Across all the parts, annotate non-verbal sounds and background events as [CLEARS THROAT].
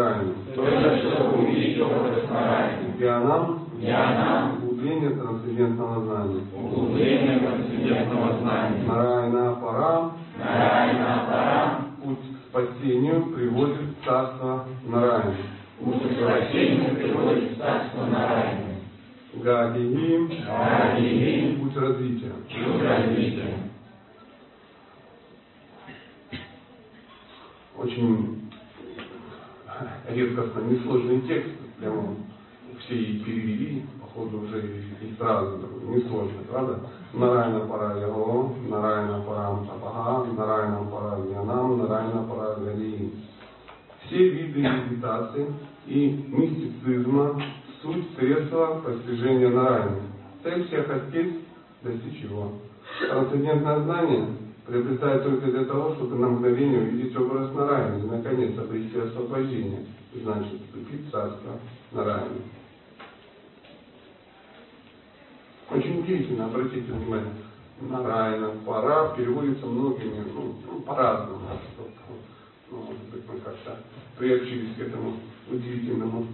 раем. Только чтобы увеличивалось на раем. Дианам. Дианам. Углубление трансцендентного знания. Углубление трансцендентного знания. Нарайна Парам. Нарайна Парам. Путь к спасению приводит в царство рай. Путь к спасению приводит в царство рай. Гагиим. Гагиим. Путь развития. Путь развития. Очень редкостно несложный текст, прямо все и перевели, походу уже и сразу, несложно, правда? Нарайна пара яго, нарайна парам тапага, нарайна пара янам, нарайна пара галии. Все виды медитации и мистицизма – суть средства постижения нарайны. Цель всех аскез – достичь его. Трансцендентное знание приобретает только для того, чтобы на мгновение увидеть образ Нараяна и, наконец, обрести освобождение, значит, вступить в царство Нараяна. Очень удивительно, обратите внимание, Нараяна, пора переводится многими, ну, ну по-разному. Ну, может быть, мы как-то приобщились к этому удивительному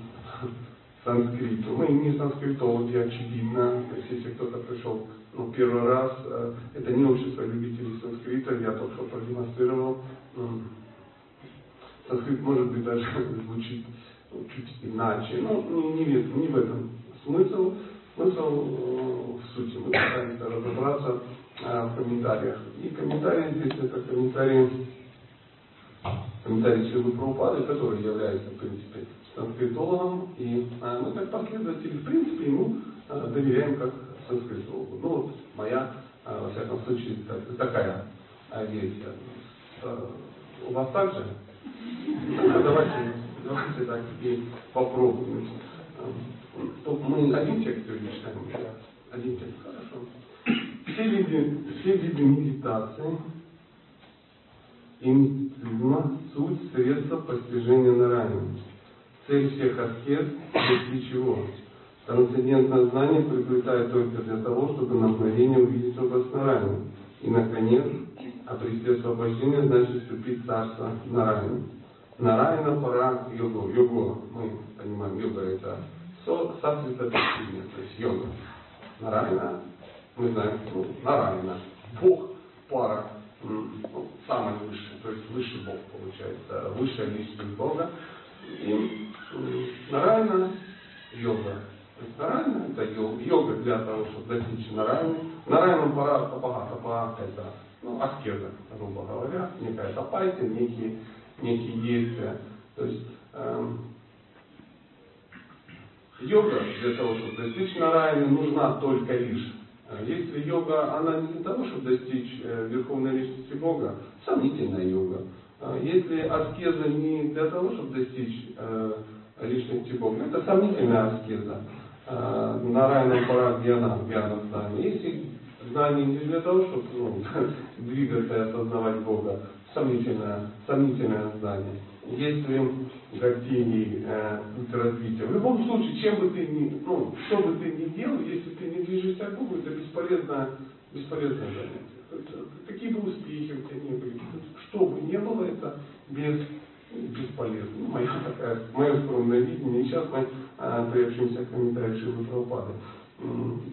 [LAUGHS] санскриту. Мы не санскритологи, очевидно. Если кто-то пришел ну, первый раз, э, это не общество любителей санскрита, я только продемонстрировал. Санскрит, может быть, даже [LAUGHS] звучит ну, чуть иначе. Но ну, не, не, не в этом смысл. Смысл э, в сути. Мы пытаемся разобраться э, в комментариях. И комментарии здесь это комментарии, комментарии Шилы Прабхупады, который является, в принципе, санскритологом. И мы как последователи, в принципе, ему доверяем как санскритологу. Ну вот моя, во всяком случае, такая версия. У вас также? Ну, давайте, давайте так и попробуем. Мы один текст сегодня читаем? Один текст, хорошо. Все виды, все виды медитации и мистицизма – суть средства постижения наранения. Цель всех аскез – достичь чего? Трансцендентное знание приобретает только для того, чтобы на мгновение увидеть образ Нараяна. И, наконец, обрести освобождение, значит вступить в царство Нараяна. Нараяна пора йогу. Йогу, мы понимаем, йога это сосредоточение, то есть йога. Нараяна, мы знаем, ну, Нараяна, Бог, пара, ну, самый высший, то есть высший Бог получается, высшая личность Бога. И Нараяна йога. Нарайна это йога для того, чтобы достичь нарайны. Нарайна пара тапага. Это ну, аскеза, грубо говоря, некая тапайка, некие, некие действия. То есть эм, йога для того, чтобы достичь нарайны, нужна только лишь. Если йога, она не для того, чтобы достичь верховной личности Бога, сомнительная йога. Если аскеза не для того, чтобы достичь личности Бога, это сомнительная аскеза. Э, Нарайна пора Гьяна, Гьяна знание. Если знание не для того, чтобы ну, [LAUGHS] двигаться и осознавать Бога, сомнительное, сомнительное знание. Если какие э, путь развития. В любом случае, чем бы ты ни, ну, что бы ты ни делал, если ты не движешься к Богу, это бесполезно, бесполезное занятие. Есть, какие бы успехи у тебя не были, что бы ни было, это без бесполезно. Ну, моя такая, мое скромное видение. И сейчас мы а, приобщимся к комментарию Шилы Прабхупады.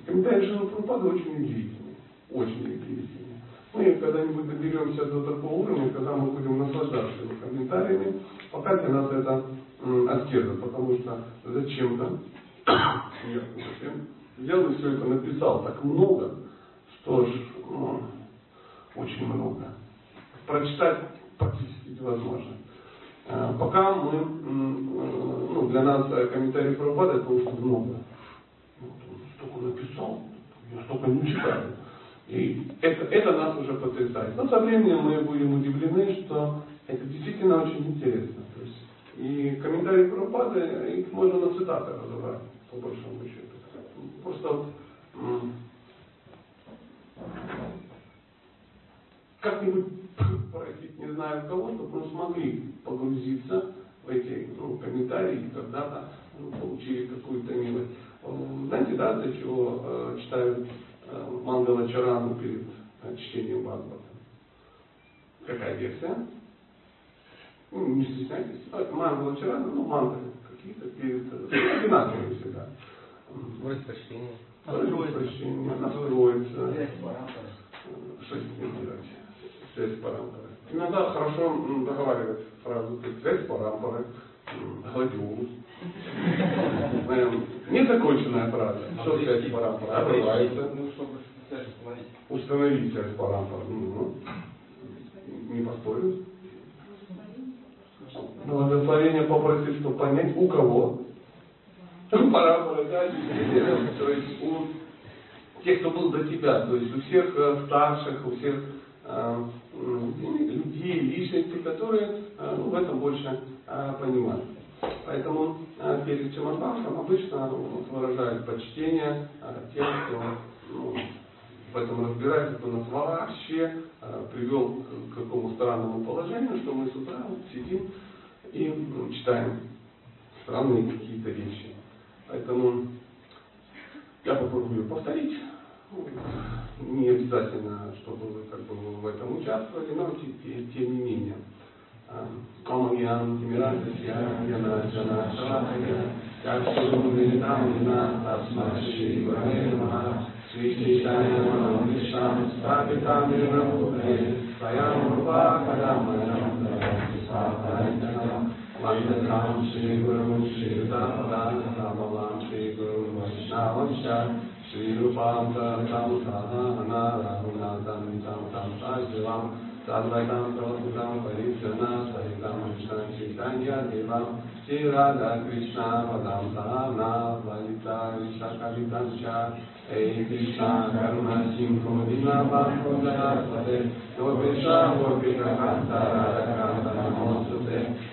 Комментарий Шилы Прабхупады очень удивительный. Очень удивительный. Мы когда-нибудь доберемся до такого уровня, когда мы будем наслаждаться этими комментариями. Пока для нас это аскеза, потому что зачем-то я взял и все это написал так много, что ж, ну, очень много. Прочитать практически невозможно. Э, пока мы, ну, для нас комментарий Прабхупада это очень много. Столько написал, я столько не читаю. И это, это нас уже потрясает. Но со временем мы будем удивлены, что это действительно очень интересно. То есть, и комментарии Прабхупады, их можно на цитаты разобрать, по большому счету. Просто вот, как-нибудь [LAUGHS] не знаю кого, чтобы мы смогли погрузиться в эти ну, комментарии и когда-то ну, получили какую-то милость. Знаете, да, для чего э, читают э, Мангала Чарану перед э, чтением Бхагавата? Какая версия? Ну, не стесняйтесь. Мангала Чарану, ну, мантры какие-то перед... Э, одинаковые всегда. Просить прощения. Просить прощения, настроиться. Шесть делать связь парампоры. Иногда хорошо договаривать фразу связь парампоры, гладиолус. Незаконченная фраза. Что связь парампоры? Обрывается. Ну, установить. Связь парампоры. Ну, не поспорю. благословение попросить, чтобы понять, у кого. [LAUGHS] Пора продать. То есть у тех, кто был до тебя, то есть у всех э, старших, у всех э, людей, личностей, которые э, ну, в этом больше понимают. Поэтому перед Чеманбахом обычно выражают почтение тем, кто ну, в этом разбирается, кто нас вообще привел к какому странному положению, что мы с утра вот сидим и ну, читаем странные какие-то вещи. Поэтому я попробую повторить. Не обязательно, чтобы вы как бы в этом участвовали, но тем не менее. Омагьям Тимирадасья Яна Джана Шалахая Якшурудинам Вина Тасмаши Варенама Шри Читая Манамишам Стапитам Вирнамудре Своям Рупа Кадаманам Сапарантанам Вандакам Шри Гуру श्रीगुरुवैष्णावंशान् श्रीरूपां तां साधाना रघुनाथं तां तां साशिवां साद्वैतां प्रवसुतां परिजना सहितां कृष्णां चैतन्या देवां श्रीराधाकृष्णापदां साना ललिता विशाखलितां च हे कृष्णा करुण सिंहो दीनाबाहो दयापदे गोपिशा गोपिकान्ता राधाकान्त नमोऽस्तु ते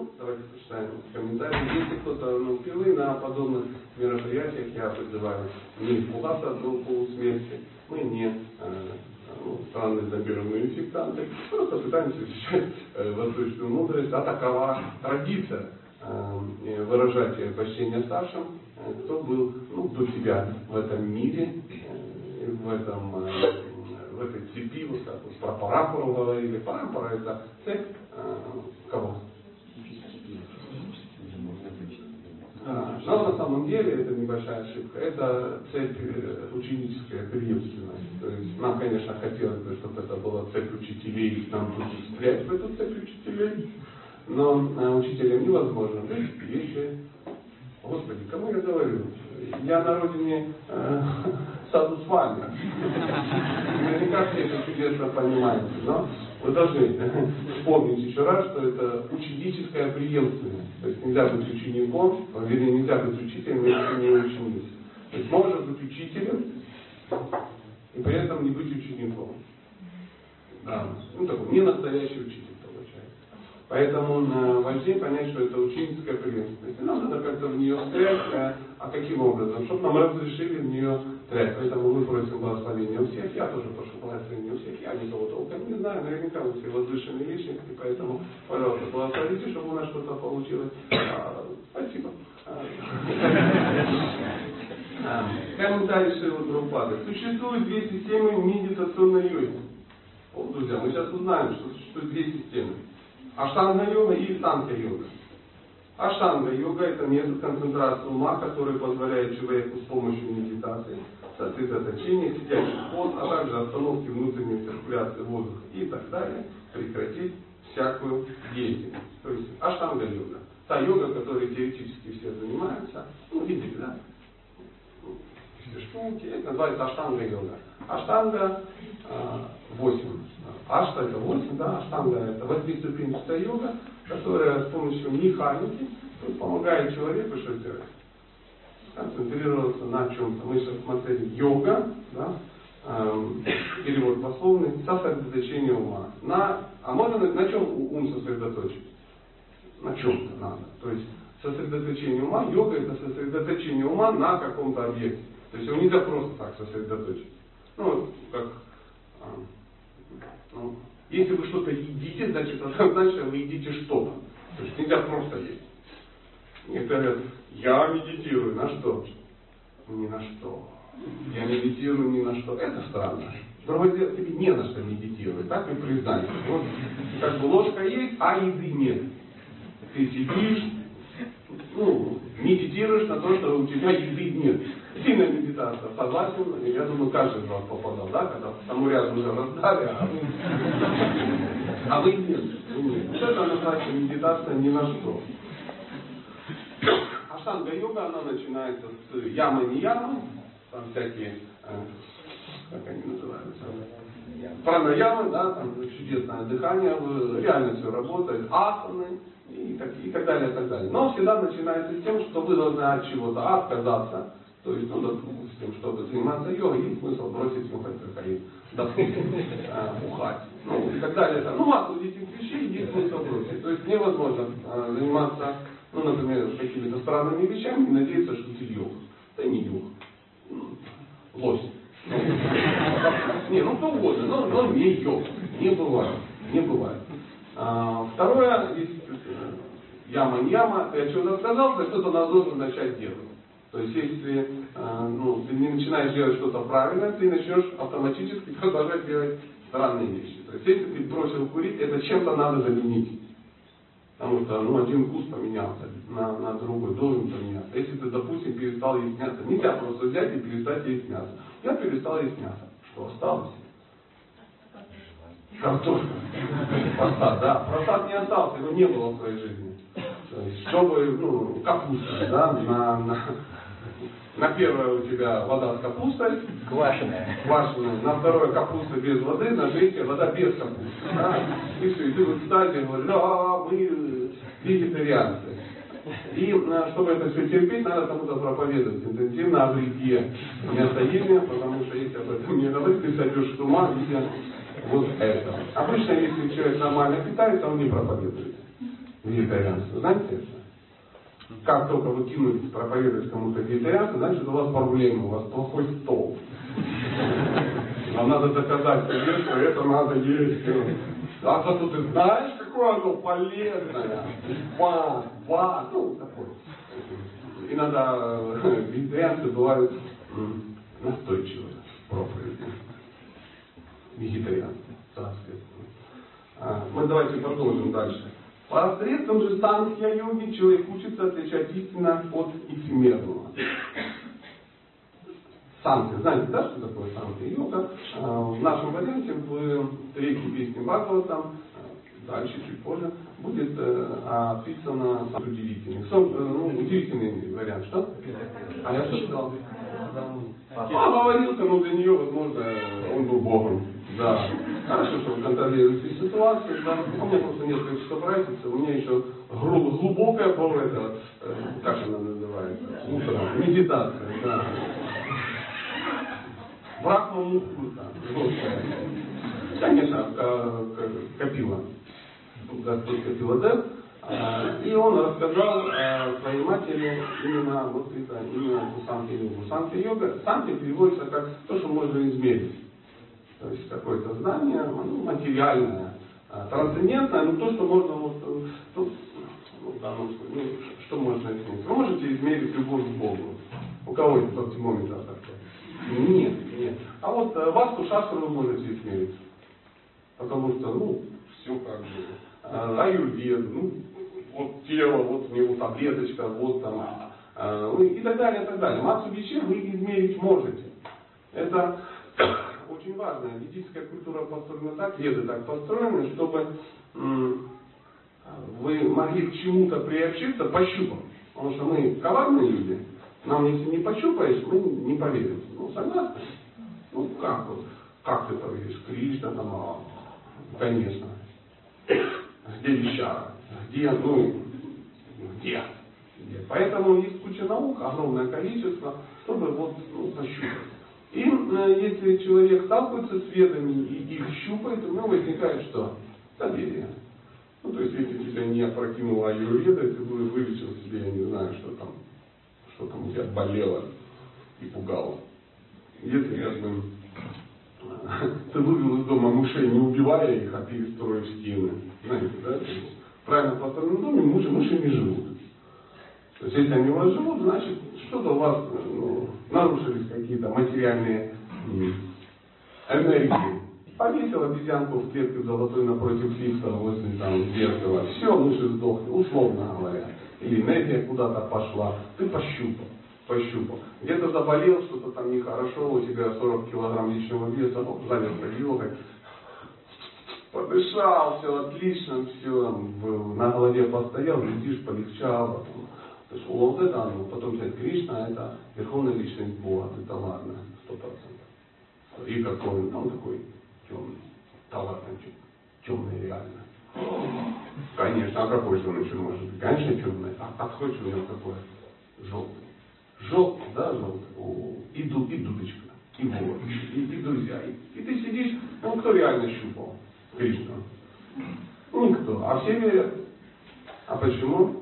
Ну, давайте почитаем комментарии. Если кто-то ну, впервые на подобных мероприятиях, я призываю не испугаться от полусмерти. Мы не э, ну, странные зомбированные просто пытаемся изучать э, восточную мудрость, а такова традиция э, выражать почтение старшим, э, кто был ну, до тебя в этом мире, э, в этом в этой цепи, вот как вот про парампору говорили. Парампора это цепь кого? А, но на самом деле это небольшая ошибка. Это цепь э, ученическая преемственность. То есть нам, конечно, хотелось бы, чтобы это была цепь учителей, нам тут встрять в эту цепь учителей. Но э, учителям невозможно быть, если... Господи, кому я говорю? Я на родине э, саду с вами. Наверняка все это чудесно понимаете. Но вы должны [LAUGHS] вспомнить еще раз, что это ученическая преемственность. То есть нельзя быть учеником, вернее, нельзя быть учителем, если не ученик. То есть можно быть учителем и при этом не быть учеником. Да. Ну, такой не настоящий учитель. Поэтому э, важнее понять, что это ученическая преемственность. И нам надо как-то в нее встрять, а каким образом? Чтобы нам разрешили в нее встрять. Поэтому мы просим благословения у всех. Я тоже прошу благословения у всех. Я никого толком не знаю. Наверняка вы все возвышенные личности. Поэтому, пожалуйста, благословите, чтобы у нас что-то получилось. А, спасибо. А, комментарий Шилы Друпады. Существует две системы медитационной йоги. Вот, друзья, мы сейчас узнаем, что существует две системы. Аштанга-йога и санка-йога. Аштанга-йога – это метод концентрации ума, который позволяет человеку с помощью медитации, сосредоточения, сидящих поз, а также остановки внутренней циркуляции воздуха и так далее, прекратить всякую деятельность. То есть аштанга-йога. Та йога, которой теоретически все занимаются, ну, видите, да? Все штуки, это называется аштанга-йога. Аштанга э, 8. Ашта это 8, да, аштанга это восьмиступенчатая йога, которая с помощью механики помогает человеку что делать? Концентрироваться на чем-то. Мы сейчас смотрели йога, да, эм, [COUGHS] перевод пословный, сосредоточение ума. На, а можно на, чем ум сосредоточить? На чем-то надо. То есть сосредоточение ума, йога это сосредоточение ума на каком-то объекте. То есть его нельзя просто так сосредоточить. Ну, как, а, ну, если вы что-то едите, значит, значит вы едите что-то. То есть нельзя просто есть. Говорят, я медитирую, на что? Ни на что. Я медитирую ни на что. Это странно. Другое дело, тебе не на что медитировать, так и признать. Вот как бы ложка есть, а еды нет. Ты сидишь, ну, медитируешь на то, что у тебя еды нет. Сильная медитация, согласен, я думаю, каждый из вас попадал, да, когда тому рядом уже раздали, а вы, а вы нет. Вот это называется медитация ни на что. Аштанга-йога, она начинается с ямы не ямы, там всякие, э, как они называются, пранаямы, да, там чудесное дыхание, реально все работает, асаны и так, и так далее, и так далее. Но всегда начинается с тем, что вы должны от чего-то отказаться, то есть, ну, допустим, чтобы заниматься йогой, есть смысл бросить нюхать кокаин, допустим, [LAUGHS] э, бухать, ну, и так далее. Ну, массу этих вещей есть смысл бросить. То есть невозможно э, заниматься, ну, например, какими-то странными вещами и надеяться, что ты йог. Да не йог. Лось. [LAUGHS] Не, ну кто угодно, но, но не йог. Не бывает. Не бывает. А, второе, э, яма я что-то сказал, то кто-то должен начать делать. То есть, если э, ну, ты не начинаешь делать что-то правильно, ты начнешь автоматически продолжать делать странные вещи. То есть, если ты бросил курить, это чем-то надо заменить. Потому что ну, один вкус поменялся на, на другой, должен поменяться. Если ты, допустим, перестал есть мясо, нельзя просто взять и перестать есть мясо. Я перестал есть мясо. Что осталось? Картошка. Да. Просад не остался, его не было в твоей жизни. То есть, чтобы, ну, капуста, да, на, на, на первое у тебя вода с капустой. Квашеная. Квашеная. На второе капуста без воды, на третье вода без капусты. Да? И все. И ты вот встать говоришь, да, мы вегетарианцы. И э, чтобы это все терпеть, надо кому-то проповедовать интенсивно о вреде мясоедения, потому что если об этом не говорить, ты сойдешь с ума, видя вот это. Обычно, если человек нормально питается, он не проповедует вегетарианство. Знаете это? Как только вы кинулись проповедовать кому-то вегетарианство, значит у вас проблемы, у вас плохой стол. Вам надо доказать себе, что это надо есть. А зато ты знаешь, какое оно полезное. Ба, ба, ну, такое. Иногда э, вегетарианцы бывают настойчивые проповеди. Вегетарианцы, соответственно. А, мы давайте продолжим дальше. Посредством же санхья-йоги человек учится отличать истинно от эфемерного. Санхья. Знаете, да, что такое санхья-йога? А, в нашем варианте в третьей песне Бхагаватам, а, дальше, чуть позже, будет э, описано удивительный. Э, ну, удивительный вариант. Что? А я что сказал? А, говорил-то, но для нее, возможно, он был Богом. Да. Хорошо, что вы контролируете ситуацию. Да. У меня просто несколько часов разницы. У меня еще глубокая это, э, как она называется? Утром. Медитация, да. Брахма мухурта. Конечно, Капила. Господь Капила Дев. И он рассказал своей матери именно вот это, именно санки-йогу. Санки-йога, санки переводится как то, что можно измерить. То есть какое-то знание ну, материальное, а, трансцендентное, но то, что можно вот, ну, ну, данном случае, ну, что можно измерить? Вы можете измерить любовь к Богу. У кого есть оптимометр такой? Нет, нет. А вот э, васту шастру вы можете измерить. Потому что, ну, все как бы. А, аюрвед, ну, вот тело, вот у него таблеточка, вот там, а, ну, и так далее, и так далее. Массу вещей вы измерить можете. Это очень важно. Ведическая культура построена так, веды так построены, чтобы вы могли к чему-то приобщиться, пощупав. Потому что мы коварные люди. Нам, если не пощупаешь, мы не поверим. Ну, согласны? Ну, как вот? Как ты поверишь? Кришна там, а, конечно. Где вещара? Где, ну, где? где? Поэтому есть куча наук, огромное количество, чтобы вот, ну, пощупать. И э, если человек сталкивается с ведами и их щупает, у него возникает что? Доверие. Ну, то есть, если тебя не опрокинула аюрведа, если бы вылечил себе, я не знаю, что там, что там у тебя болело и пугало. Если как бы [LAUGHS] Ты вывел из дома мышей, не убивая их, а перестроив стены. Знаете, да? В правильно построенном доме мыши, мыши не живут. То есть, если они у вас живут, значит, что-то у вас ну, нарушились какие-то материальные энергии. Повесил обезьянку в клетке золотой напротив лифта возле там зеркала. Все, мыши сдохли, условно говоря. Или энергия куда-то пошла. Ты пощупал пощупал. Где-то заболел, что-то там нехорошо, у тебя 40 килограмм лишнего веса, ну, завес так подышал, все отлично, все, на голове постоял, глядишь, полегчало. То есть оно, потом сказать, Кришна это верховная личность Бога, это ладно, сто процентов. И какой он, он такой темный, ладно, темный реально. Конечно, а какой же он еще может быть? Конечно, темный. А подходит у него какой? Желтый. Желтый, да, желтый. Ду, и дудочка, и вот, и, и друзья. И, и ты сидишь, ну кто реально щупал Кришну? Ну, никто. А все верят. А почему?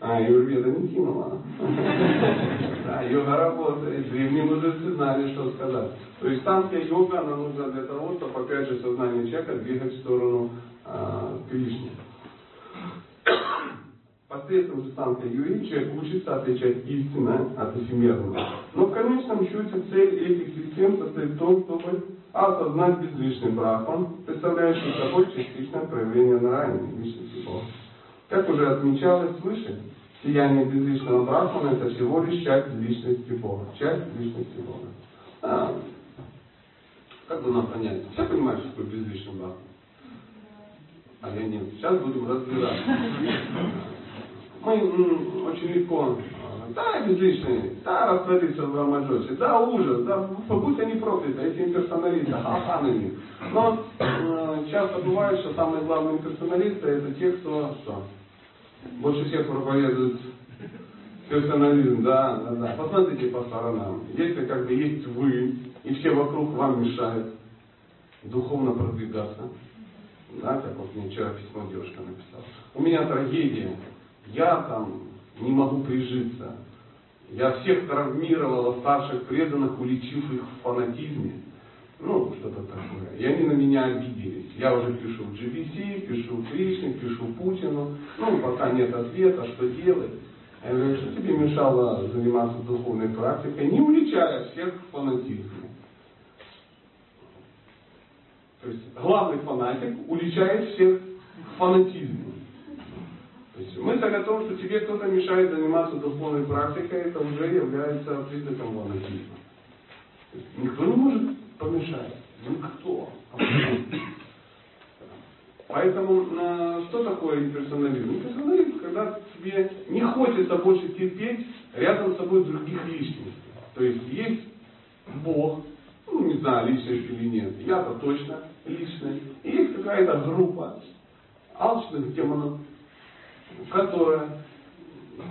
А, Юрведа не кинула. [LAUGHS] Да, йога работает. Древние мудрецы знали, что сказать. То есть танская йога, она нужна для того, чтобы опять же сознание человека двигать в сторону а, Кришны. Посредством же танка юри человек учится отличать истинное от эфемерного. Но в конечном счете цель этих систем состоит в том, чтобы осознать безличный брахман, представляющий собой частичное проявление нараяны, личности Бога. Как уже отмечалось выше, сияние безличного брахмана это всего лишь часть личности Бога. Часть личности Бога. А, как бы нам понять? Все понимают, что такое безличный брахман? А я нет. Сейчас будем разбирать. Мы очень легко да, безличные, да, раствориться в Рамаджосе, да, ужас, да, пусть они прокляты, эти имперсоналисты, хаханы. Но э, часто бывает, что самые главные имперсоналисты это те, кто что? Больше всех проповедуют персонализм, да, да, да. Посмотрите по сторонам. Если как бы есть вы, и все вокруг вам мешают духовно продвигаться, да, как вот мне вчера письмо девушка написала. У меня трагедия. Я там не могу прижиться. Я всех травмировал, старших преданных, уличив их в фанатизме. Ну, что-то такое. И они на меня обиделись. Я уже пишу в GBC, пишу Кришне, пишу Путину. Ну, пока нет ответа, что делать. Я говорю, что тебе мешало заниматься духовной практикой, не уличая всех в фанатизме. То есть главный фанатик уличает всех в фанатизме. То есть мысль о том, что тебе кто-то мешает заниматься духовной практикой, это уже является признаком фанатизма. Никто не может помешать. Никто. Поэтому э, что такое имперсонализм? Имперсонализм, когда тебе не хочется больше терпеть рядом с собой других личностей. То есть есть Бог, ну не знаю, личность или нет, я-то точно личность. И есть какая-то группа алчных демонов, которые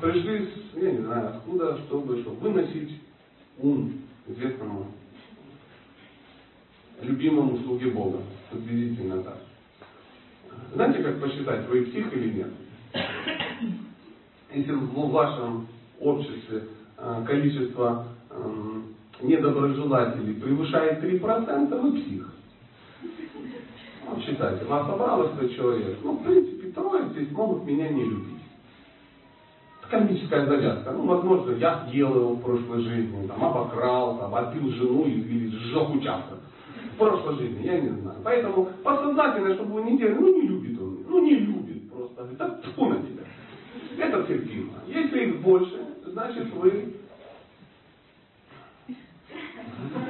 пришли, я не знаю откуда, чтобы, чтобы выносить ум известному любимому слуге Бога. Приблизительно так. Знаете, как посчитать, вы псих или нет? Если в вашем обществе э, количество эм, недоброжелателей превышает 3%, вы псих. Вот считайте, вас собралось 100 человек. Ну, в принципе, трое здесь могут меня не любить. Комическая завязка. Ну, возможно, я съел его в прошлой жизни, там, обокрал, там, отбил жену или сжег участок в прошлой жизни, я не знаю. Поэтому подсознательно, чтобы вы не делали, ну не любит он, ну не любит просто. Да тьфу на тебя. Это терпимо. Если их больше, значит вы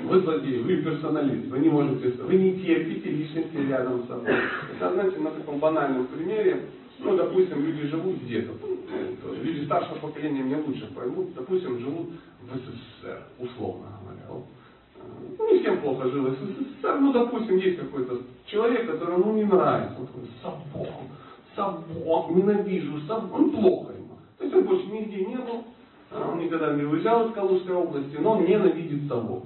вы злодей, вы персоналист, вы не можете, вы не терпите личности рядом с собой. Это, знаете, на таком банальном примере, ну, допустим, люди живут где-то, ну, люди старшего поколения мне лучше поймут, допустим, живут в СССР, условно говоря. Ну, не всем плохо жилось в СССР, ну, допустим, есть какой-то человек, который, ну, не нравится, он такой, собак, собак, ненавижу, собак, он плохо ему. То есть он больше нигде не был, а он никогда не выезжал из Калужской области, но он ненавидит совок.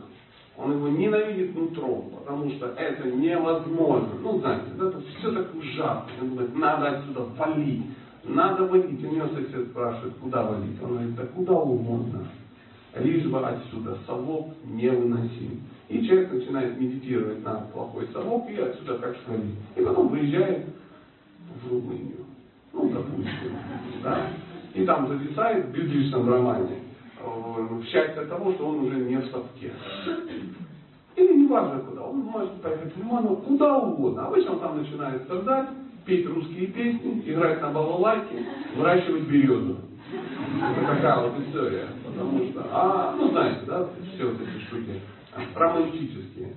Он его ненавидит нутром, потому что это невозможно. Ну, знаете, это все так ужасно. Он говорит, надо отсюда валить. Надо валить. У него сосед спрашивает, куда валить? Он говорит, да куда угодно лишь бы отсюда совок не выносим. И человек начинает медитировать на плохой совок и отсюда как свалить. И потом выезжает в Румынию. Ну, допустим. Да? И там зависает в библейском романе в счастье того, что он уже не в совке. Или неважно куда. Он может поехать в Лиману куда угодно. Обычно он там начинает страдать, петь русские песни, играть на балалайке, выращивать березу. Это такая вот история. Потому что, а, ну знаете, да, все вот эти штуки романтические.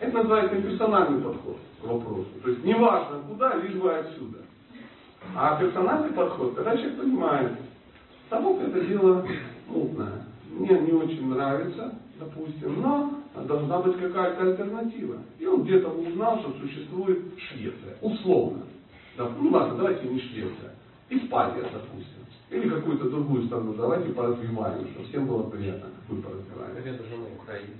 Это называется персональный подход к вопросу. То есть неважно куда, лишь бы отсюда. А персональный подход, когда человек понимает, совок это дело мутное. Мне не очень нравится, допустим, но должна быть какая-то альтернатива. И он где-то узнал, что существует Швеция. Условно. Ну ладно, давайте не Швеция. Испания, допустим. Или какую-то другую страну. Давайте поразвиваем, чтобы всем было приятно, как вы поразвиваем.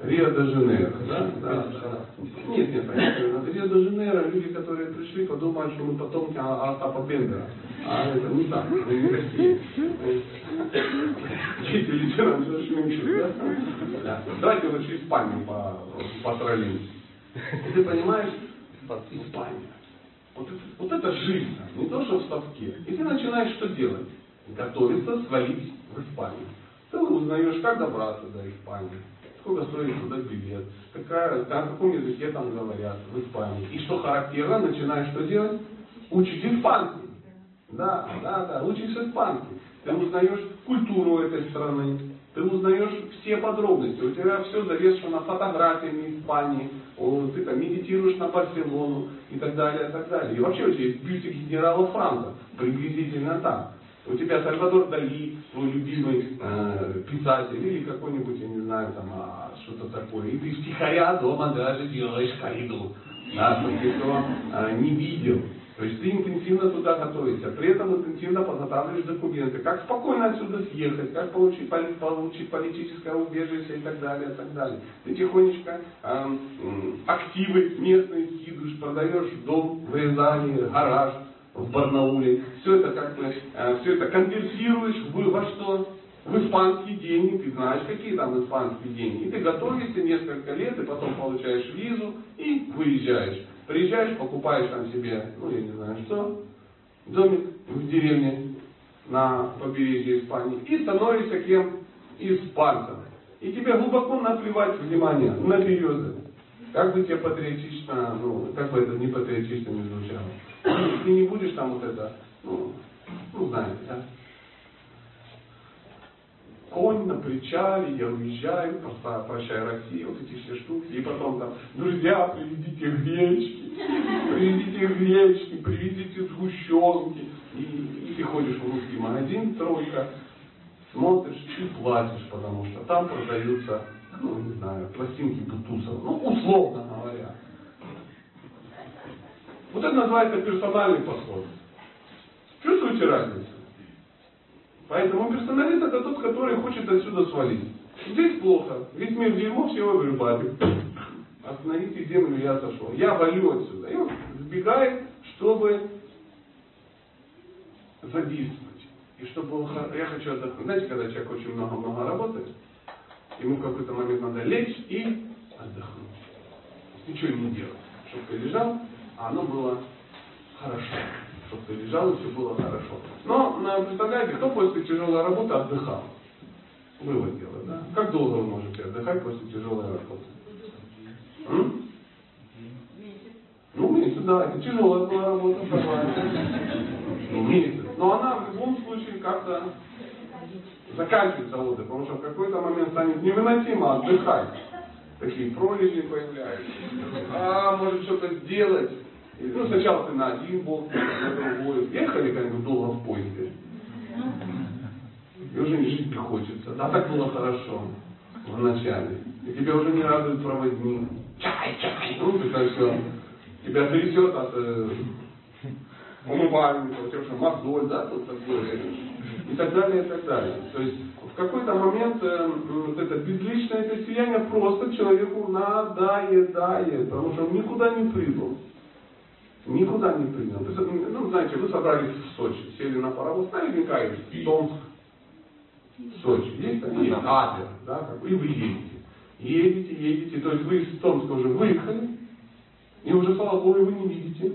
Рио-де-Жанейро, да? да. Нет, нет, нет. Рио-де-Жанейро, люди, которые пришли, подумают, что мы потомки а, Остапа Бендера. А это не так, мы не такие. Дети лейтенант Шминчук, да? да? Давайте лучше Испанию по, потроллим. Ты понимаешь, Испания. Вот, вот это жизнь, не то, что в совке. И ты начинаешь что делать? Готовится свалить в Испанию. Ты узнаешь, как добраться до Испании, сколько стоит туда билет, какая, на каком языке там говорят в Испании. И что характерно, начинаешь что делать? Учить испанский. Да, да, да, учишь испанский. Ты узнаешь культуру этой страны, ты узнаешь все подробности, у тебя все завешено фотографиями Испании, ты там медитируешь на Барселону и так далее, и так далее. И вообще у тебя есть бюстик генерала Франка, приблизительно так. У тебя Сальвадор Дали, твой любимый э, писатель, или какой-нибудь, я не знаю, там, а, что-то такое. И ты втихаря дома даже делаешь коридор, да, чтобы никто э, не видел. То есть ты интенсивно туда готовишься, при этом интенсивно подготавливаешь документы, как спокойно отсюда съехать, как получить, получить политическое убежище и так далее, и так далее. Ты тихонечко э, активы местные скидываешь, продаешь дом в Рязани, гараж, в Барнауле, все это как бы, э, все это конвертируешь в, во что? В испанские деньги, ты знаешь, какие там испанские деньги. И ты готовишься несколько лет, и потом получаешь визу и выезжаешь. Приезжаешь, покупаешь там себе, ну я не знаю что, домик в деревне на побережье Испании и становишься кем? Испанцем. И тебе глубоко наплевать внимание на березы. Как бы тебе патриотично, ну, как бы это не патриотично не звучало. [COUGHS] Ты не будешь там вот это, ну, ну знаете, да? Конь на причале, я уезжаю, просто прощай России, вот эти все штуки. И потом там, друзья, привезите гречки, привезите гречки, привезите сгущенки. И, и ты ходишь в русский магазин, тройка, смотришь и платишь, потому что там продаются, ну, не знаю, пластинки Бутусова, ну, условно говоря. Вот это называется персональный подход. Чувствуете разницу? Поэтому персоналист это тот, который хочет отсюда свалить. Здесь плохо. Весь мир дерьмо, все его в Остановите землю, я сошел. Я валю отсюда. И он сбегает, чтобы задействовать. И чтобы было Я хочу отдохнуть. Знаете, когда человек очень много-много работает, ему в какой-то момент надо лечь и отдохнуть. Ничего не делать. Чтобы лежал, а оно было хорошо. Чтобы ты лежал, и все было хорошо. Но представляете, кто после тяжелой работы отдыхал? Вывод делать, да? Как долго вы можете отдыхать после тяжелой работы? М? Ну, месяц, да, это тяжелая была работа, Ну, месяц. Но она в любом случае как-то заканчивается отдых, потому что в какой-то момент станет невыносимо отдыхать. Такие пролежни появляются. А, может что-то сделать. Ну, сначала ты на один бок, на другой. Ехали как-нибудь долго в поезде. И уже не жить не хочется. А так было хорошо в начале. И тебя уже не радует проводник. Чай, чай. Ну, ты так все. Тебя трясет от э, умывальника, тебя что, мозоль, да, тут такое. И так далее, и так далее. То есть в какой-то момент э, вот это безличное это сияние просто человеку надоедает, потому что он никуда не прибыл. Никуда не принял. Ну, знаете, вы собрались в Сочи, сели на паровоз, наверняка есть Томск, Сочи. Есть? Есть. Адер, да, как, и вы едете. едете, едете, то есть вы из Томска уже выехали, и уже, слава Богу, вы не видите,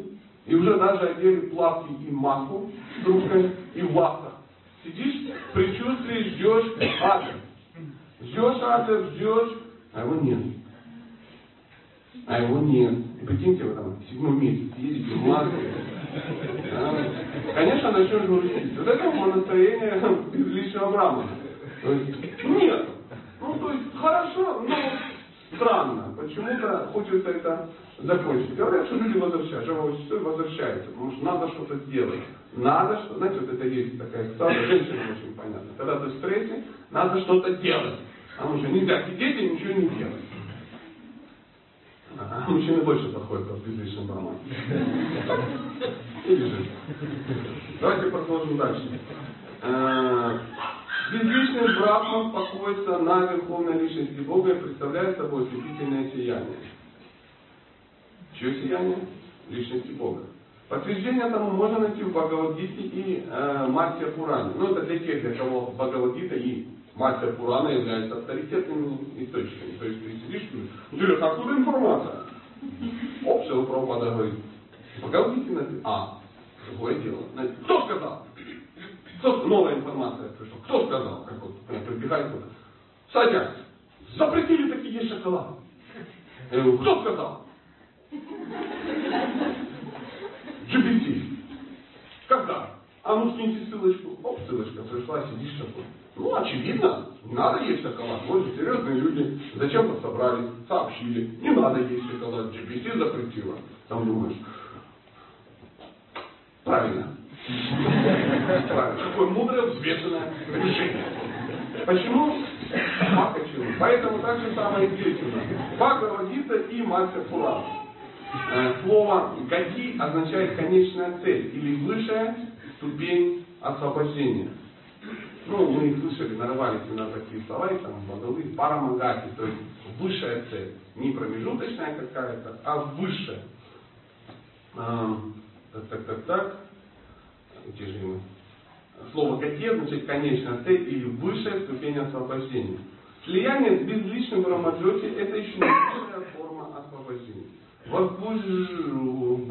и уже даже одели плавки и маску с трубкой, и в лаптах. Сидишь в предчувствии, ждешь адрес. Ждешь адрес, ждешь, а его нет. А его нет. И прикиньте, вы там седьмой месяц едете в маске. А, Конечно, начнешь грустить. Вот это было настроение без лишнего брама. Нет. Ну, то есть, хорошо, но странно. Почему-то хочется это закончить. Говорят, что люди возвращаются, часу возвращаются, потому что надо что-то сделать. Надо что, знаете, вот это есть такая ситуация, женщинам очень понятно. Когда ты в стрессе, надо что-то делать. Потому что нельзя сидеть и ничего не делать. Ага, мужчины больше подходят под безличным брамом. [LAUGHS] Или же. Давайте продолжим дальше. Э, Безличный брахман покоится на Верховной Личности Бога и представляет собой ослепительное сияние. Чье сияние? Личности Бога. Подтверждение тому можно найти в Бхагавадгите и э, Маття Пуране. Ну, это для тех, для кого Бхагавадгита и Маття Пурана являются авторитетными источниками. То есть ты сидишь и говоришь, откуда информация? Все, Прабхупада говорит, Бхагавадгите написано, а, другое дело. Кто сказал? Кто, новая информация пришла. Кто сказал? Как вот я прибегаю туда. Садясь. Запретили такие есть шоколад. Я говорю, кто сказал? GPT. Когда? А ну скиньте ссылочку. Оп, ссылочка пришла, сидишь такой. Ну, очевидно, не надо есть шоколад. Вот серьезные люди зачем-то собрались, сообщили, не надо есть шоколад, GPT запретила. Там думаешь, правильно. Правильно. Какое мудрое, взвешенное решение. Почему? А почему? Поэтому так же самое у нас. Бхагавадгита и Мастер Пурана. Э, Слово «гади» означает конечная цель или высшая ступень освобождения. Ну, мы их слышали, нарывались на такие слова, и там Бхагавы, парамагати, то есть высшая цель. Не промежуточная какая-то, а высшая. Эм, Так, так, так, так. Где же мы? Слово «гати» означает конечная цель или высшая ступень освобождения. Слияние с безличным Рамаджоти – это еще не высшая форма освобождения. Возвыш-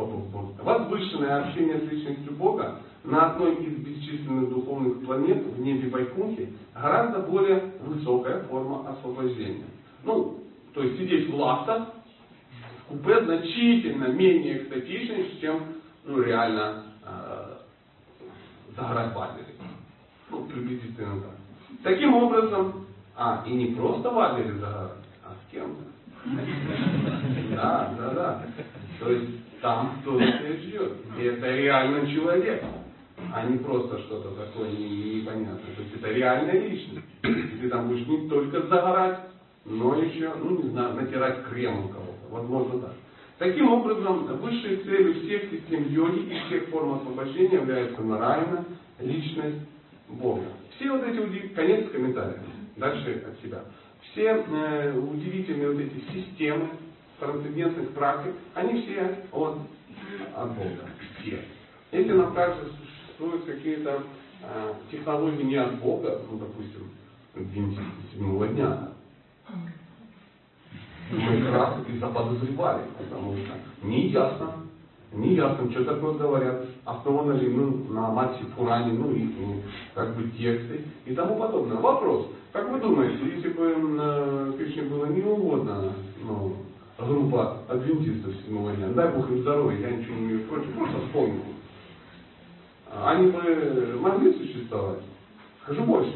Возвышенное общение с личностью Бога на одной из бесчисленных духовных планет в небе Вайкунхи гораздо более высокая форма освобождения. Ну, то есть сидеть в лаптах, в купе значительно менее экстатично, чем ну, реально э, загорать. Ну, приблизительно так. Таким образом, а, и не просто в Адлере загорать, а с кем-то. [LAUGHS] Да, да, да. То есть там кто-то ждет. И это реально человек, а не просто что-то такое не- непонятное. То есть это реальная личность. И ты там будешь не только загорать, но еще, ну не знаю, натирать кремом кого-то. Возможно так. Таким образом, высшей целью всех систем йоги и всех форм освобождения является Нараяна, личность Бога. Все вот эти удив- конец комментариев. Дальше от себя. Все э, удивительные вот эти системы трансцендентных практик, они все от, от Бога. Все. Если нам кажется, существуют какие-то э, технологии не от Бога, ну, допустим, адвентисты седьмого дня, мы их раз и заподозревали, потому что неясно, неясно, что такое говорят, основано ли ну, на мате Пуране, ну и ну, как бы тексты и тому подобное. Вопрос, как вы думаете, если бы э, Кришне было не угодно, ну, группа адвентистов седьмого дня, дай Бог им здоровья, я ничего не имею против, просто вспомнил. Они бы могли существовать? Скажу больше.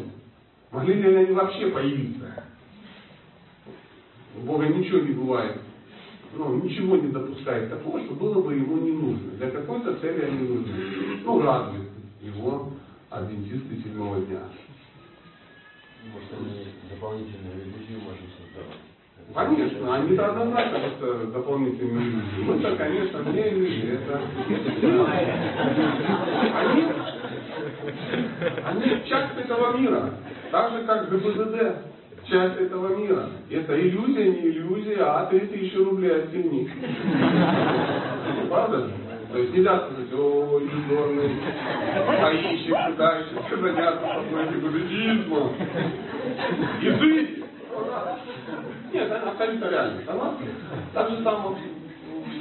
Могли ли они вообще появиться? У Бога ничего не бывает. Ну, ничего не допускает такого, что было бы ему не нужно. Для какой-то цели они нужны. Ну, радует его адвентисты седьмого дня. Может, они дополнительную иллюзию можно создавать. Конечно, они-то однозначно просто дополнительные иллюзии. Мы-то, конечно, не иллюзии. Это... Они, они часть этого мира. Так же, как ГБДД часть этого мира. Это иллюзия, не иллюзия, а 3000 рублей от сильных. Правда же? То есть нельзя сказать, о, иллюзорный поищик, пытающийся заняться подносик буддизма. Язык! Нет, это абсолютно реально. Согласны? Так же самое,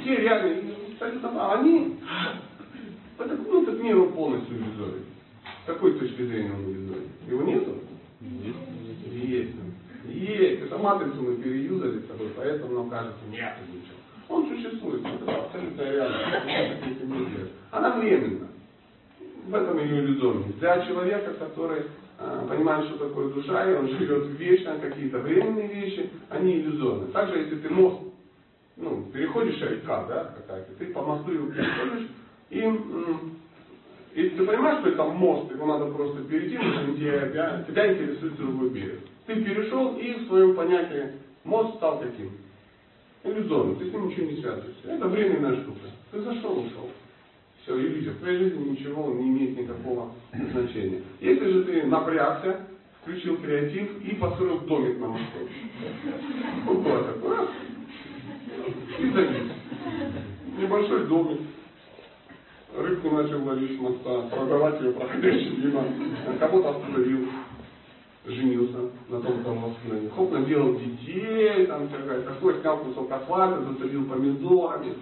все реально, абсолютно, они, это, ну, этот мир он полностью иллюзорен. С какой точки зрения он иллюзорен? Его нету? Есть. Есть. Есть. Это матрицу мы переюзали с тобой, поэтому нам кажется, нет ничего. Он существует, это абсолютно реально. Она временна. В этом ее иллюзорность. Для человека, который понимает, что такое душа, и он живет вечно, какие-то временные вещи, они иллюзорны. Также, если ты мост, ну, переходишь река, да, какая-то, ты по мосту его переходишь, и если ты понимаешь, что это мост, его надо просто перейти, но тебя, тебя интересует другой берег. Ты перешел, и в своем понятии мост стал каким? Иллюзорным. Ты с ним ничего не связываешься. Это временная штука. Ты зашел, ушел. Все, иллюзия. В твоей жизни ничего не имеет никакого значения. Если же ты напрягся, включил креатив и построил домик на мосту. Ну, было такое. И завис. Небольшой домик. Рыбку начал ловить с моста, продавать ее проходящим мимо. Кого-то остановил женился на том, кого остановил. Хоп, наделал детей, там всякое такое, снял кусок асфальта, помидорами.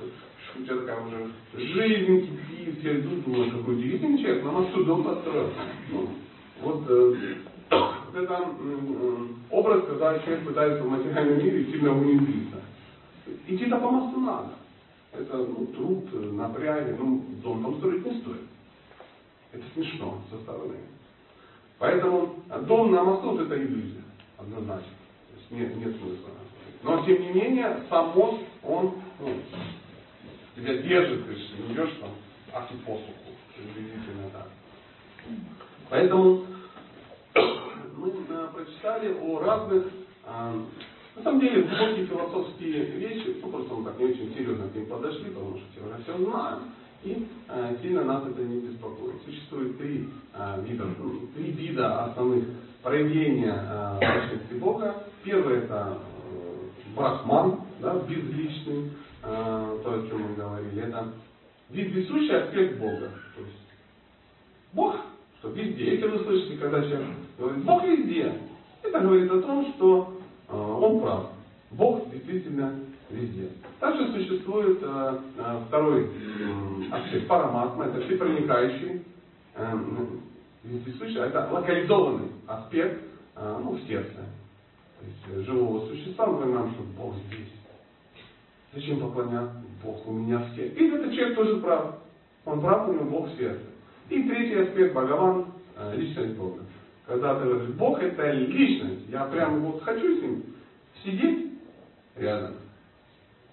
У тебя такая уже жизнь кипит, все идут, думают, какой удивительный человек, на мосту дом построил. Ну, вот, э, это э, образ, когда человек пытается в материальном мире сильно унизиться. Идти-то по мосту надо. Это ну, труд, напряги, ну, дом там строить не стоит. Это смешно со стороны. Поэтому дом на мосту вот это иллюзия, однозначно. То есть нет, нет смысла. Но тем не менее, сам мост, он ну, тебя держит, ты же не идешь там аки посуху, приблизительно так. Поэтому [COUGHS] мы э, прочитали о разных, э, на самом деле, глубокие философские вещи, ну просто мы так не очень серьезно к ним подошли, потому что уже все знаем. И э, сильно нас это не беспокоит. Существует три э, вида, ну, три вида основных проявления э, личности Бога. Первый это э, брахман, да, безличный, то, о чем мы говорили. Это вездесущий аспект Бога. То есть Бог, что везде. Если вы слышите, когда человек говорит, Бог везде, это говорит о том, что э, он прав. Бог действительно везде. Также существует э, э, второй э, аспект параматма, это всепроникающий, э, вездесущий, это локализованный аспект э, ну, в сердце. То есть э, живого существа, мы понимаем, что Бог здесь. Зачем поклоняться Бог у меня в сердце? И этот человек тоже прав. Он прав, у него Бог в сердце. И третий аспект Бхагаван, э, личность Бога. Когда ты говоришь, Бог это личность, я прям вот хочу с ним сидеть рядом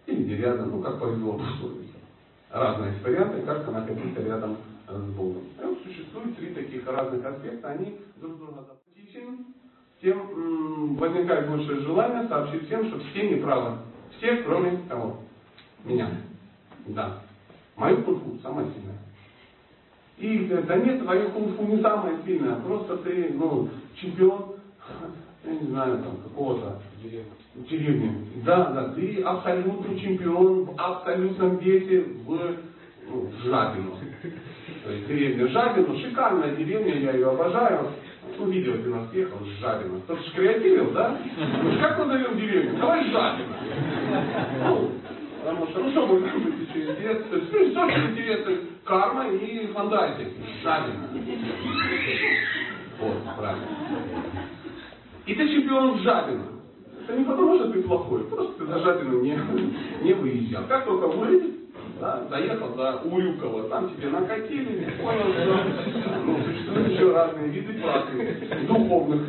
или не рядом, ну как повезло [LAUGHS] обусловиться. Разные варианты, как находиться рядом с Богом. И вот существует три таких разных аспекта, они друг друга дополнительны, тем возникает большее желание сообщить всем, что все неправы. Все, кроме кого? Меня. Да. Мою кунг-фу самая сильная. И да нет, твою кунг-фу не самая сильная, просто ты, ну, чемпион, [LAUGHS] я не знаю, там, какого-то деревни. Да, да, ты абсолютный чемпион в абсолютном весе в, ну, в Жабину. То есть деревня Жабину, шикарная деревня, я ее обожаю. Видео ты нас ехал Жабина. Кто-то же креативил, да? Ну, как назовем деревню? Давай Жабина. Ну, потому что, ну что будет быть еще интересно? Ну, что же интересно? Карма и фантазия. Жабина. Вот, правильно. И ты чемпион в Жабино. Это не потому, что ты плохой, просто ты за Жабину не, не выезжал. Как только вы да, доехал до Урюкова, там тебе накатили, понял, что ну, существуют еще разные виды практик, духовных,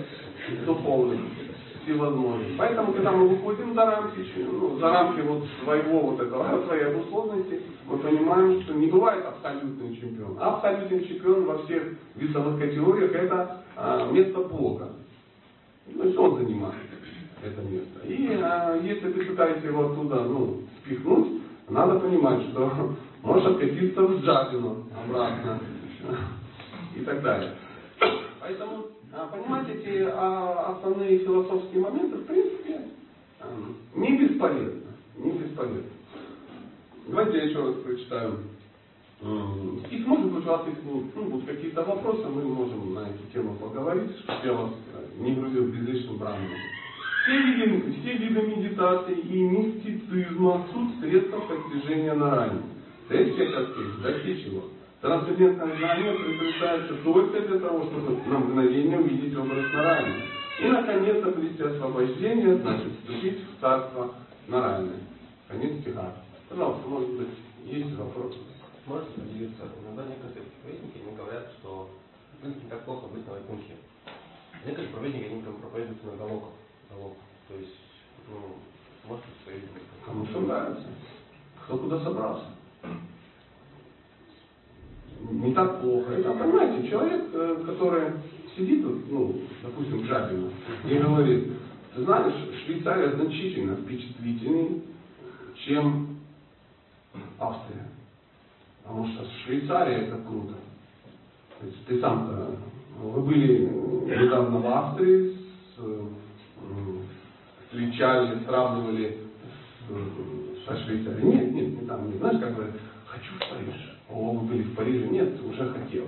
духовных, всевозможных. Поэтому, когда мы выходим за рамки, ну, за рамки вот своего вот этого, [LAUGHS] своей обусловленности, мы понимаем, что не бывает абсолютный чемпион. Абсолютный чемпион во всех весовых категориях это а, место Бога. То есть он занимает это место. И а, если ты пытаешься его оттуда ну, спихнуть, надо понимать, что можешь откатиться в Джабину обратно и так далее. Поэтому а, понимать эти а, основные философские моменты, в принципе, а, не бесполезно. Не бесполезно. Давайте я еще раз прочитаю стих. Может быть, у вас есть ну, будут какие-то вопросы, мы можем на эту тему поговорить, чтобы я вас не грузил безличным браном. Все виды, все виды медитации и мистицизма – суть средства достижения на ранее. Цель всех аскезов – достичь. Трансцендентное знание приобретается только для того, чтобы на мгновение увидеть образ на ранее. И, наконец, обрести освобождение, значит, вступить в царство Нарайны. Конец стиха. Пожалуйста, может быть, есть вопросы? Можете поделиться? Иногда некоторые проповедники они говорят, что не так плохо быть на Вайкунхе. Некоторые проповедники, они прям проповедуют на Галоку. Галоку. То есть, ну, можете свои Кому что нравится. Кто куда собрался. Не так плохо. Это, понимаете, человек, э, который сидит, ну, допустим, в Жабино, и говорит, ты знаешь, Швейцария значительно впечатлительнее, чем Австрия. Потому что Швейцария это круто. То есть ты сам вы были недавно в Австрии, с, м, встречали, сравнивали с, со Швейцарией. Нет, нет, не там, не знаешь, как говорят, хочу в Париж. О, вы были в Париже? Нет, уже хотел.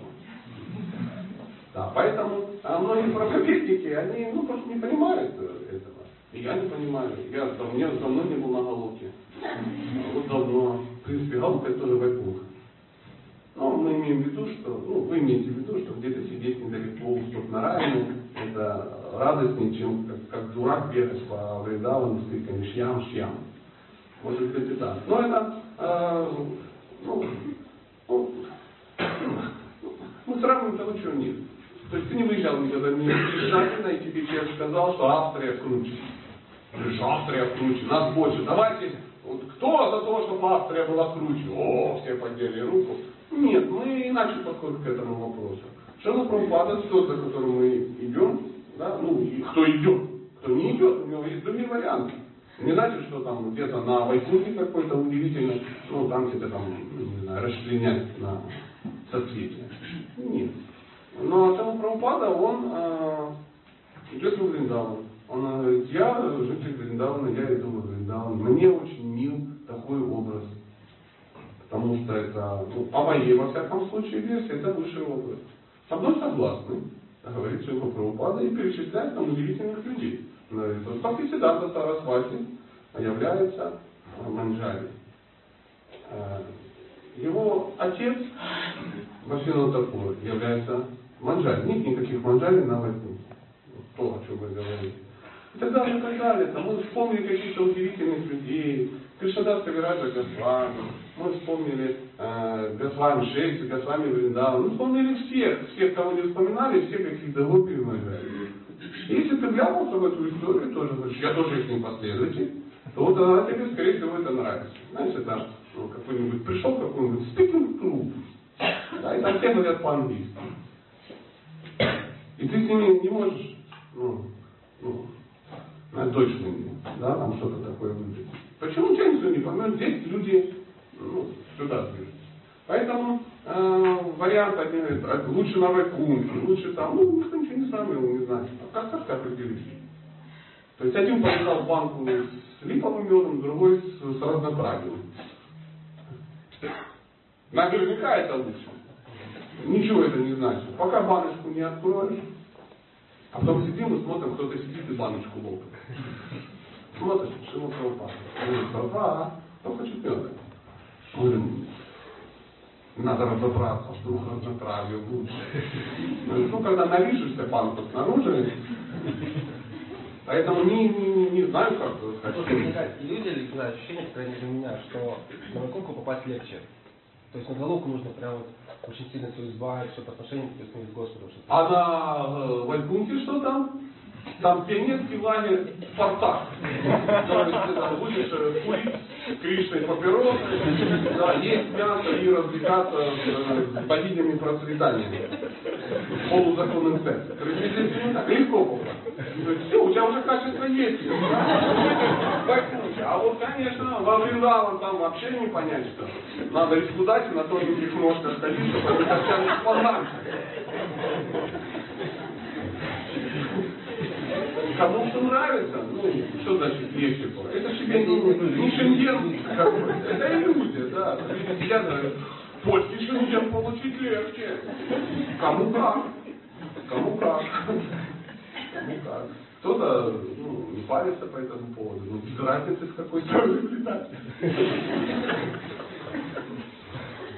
Да, поэтому а многие проповедники, они ну, просто не понимают э, этого. И я не понимаю. Я давно, давно не был на Галуке. Вот давно. В принципе, Галука это тоже вайпунг. Но мы имеем в виду, что, ну, вы имеете в виду, что где-то сидеть недалеко, уступ на районе, это радостнее, чем как, как дурак бегать по Вриндавану с криками «Шьям, шьям». Может быть и так. Но это, э, ну, ну, мы сравниваем того, чего нет. То есть ты не выезжал никогда в Нижегородно, и тебе человек сказал, что Австрия круче. Говоришь, Австрия круче, нас больше. Давайте, вот кто за то, чтобы Австрия была круче? О, все подняли руку. Нет, мы иначе подходим к этому вопросу. Шила Прабхупада, тот, за которым мы идем, да, ну, и кто идет, кто не идет, у него есть другие варианты. Не значит, что там где-то на Вайкунте какой-то удивительный, ну, там тебя там, ну, не знаю, расчленять на соцветие. Нет. Но Шила Прабхупада, он э, идет в Вриндаван. Он говорит, я житель Вриндавана, я иду в Вриндаван. Мне очень мил такой образ. Потому что это, ну, по моей, во всяком случае, версии, это высший область. Со мной согласны, говорит Шила Прабхупада, и перечисляет там удивительных людей. Вот Бхактисиданта Сарасвати является Манджари. Э, Его отец, Василий Такур, является Манджари. Нет никаких Манджари на Вайкунте. То, о чем вы говорили. И так далее, и так далее. Там мы вспомнили каких-то удивительных людей. Кришнадас Кавираджа Госвами. Мы вспомнили э, Госвами Шельцы, Госвами Вриндаван. Мы вспомнили всех. Всех, кого не вспоминали, всех каких-то гопи и Манджари. Если ты вляпался в эту историю, тоже говоришь, я тоже их не последователь, то вот она тебе, скорее всего, это нравится. Знаешь, это ну, какой-нибудь, пришел какой-нибудь спикинг клуб, да, и там все говорят по-английски. И ты с ними не можешь, ну, ну, на точно, да, там что-то такое выжить. Почему никто не поймет? Здесь люди, ну, сюда движутся. Поэтому э, вариант один говорит, «А лучше на вакуумке, лучше там, ну, никто ничего не сравнивал, не знаю. А как как определить? То есть один побежал в банку с липовым медом, другой с, с разноправием. Наверняка это лучше. Ничего это не значит. Пока баночку не откроешь, а потом сидим и смотрим, кто-то сидит и баночку лопает. Смотришь, Шила Прабхупада. Говорит, Прабхупада, кто хочет меда? Говорим, надо разобраться, вдруг разнотравие будет. Ну, когда наришешься банку снаружи, поэтому не, не, не, не знаю, как Просто сказать. возникает иллюзия или не знаю, ощущение, по крайней мере, у меня, что на Вайкунху попасть легче. То есть на Галуку нужно прям вот очень сильно все избавить, что-то отношение к с Господом. Что А на э, Вальпунте что там? Там есть ты там будешь э, курить Кришной папиросы, да, есть мясо и развлекаться с, э, богинями процветания. Полузаконным сексом. Приблизительно так. Легко есть все, у тебя уже качество есть. А вот, конечно, во Вриндаван там вообще не понять, что надо из куда на тоненьких ножках ходить, чтобы из плананки. Кому что нравится, ну, что значит легче было? Это себе не, не шенген какой-то, это иллюзия, да. Говорят, польский шенген получить легче. Кому как? Кому как? Кому как? Кто-то, ну, не париться по этому поводу. Ну, без разницы, с какой стороны влетать.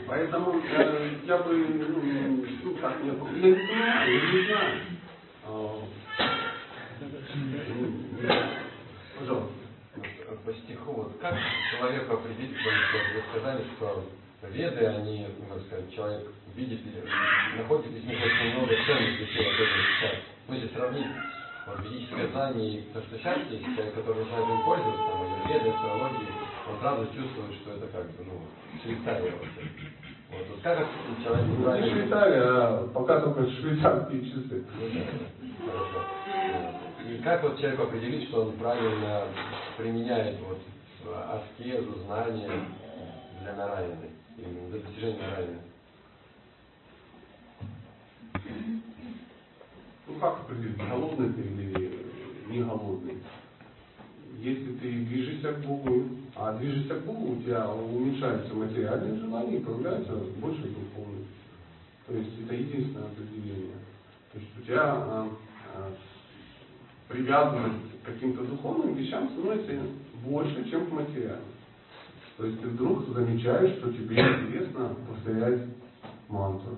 Поэтому э, я бы, ну, ну, так, не, я не знаю, я не знаю. А, ну, Пожалуйста. По стиху, вот как человеку определить, вы сказали, что веды, они, ну, как сказать, человек видит, находит из них очень много ценных вещей, которые сейчас. Ну, если сравнить вот, ведическое знание и то, что сейчас есть, человек, который начинает им пользоваться, там, или веды, астрологии, он сразу чувствует, что это как бы, ну, Швейцария вообще. Вот, вот как человек Не правильно- Швейцария, а пока только швейцарские часы. Ну хорошо. И как вот человеку определить, что он правильно применяет вот аскезу, знания для нараяны, именно для достижения нараяны? Ну как определить, голодный ты или не голодный? Если ты движешься к Богу, а движешься к Богу, у тебя уменьшаются материальные желания и появляется больше духовных. То есть это единственное определение. То есть у тебя а, а, привязанность к каким-то духовным вещам становится больше, чем к материальным. То есть ты вдруг замечаешь, что тебе интересно повторять мантру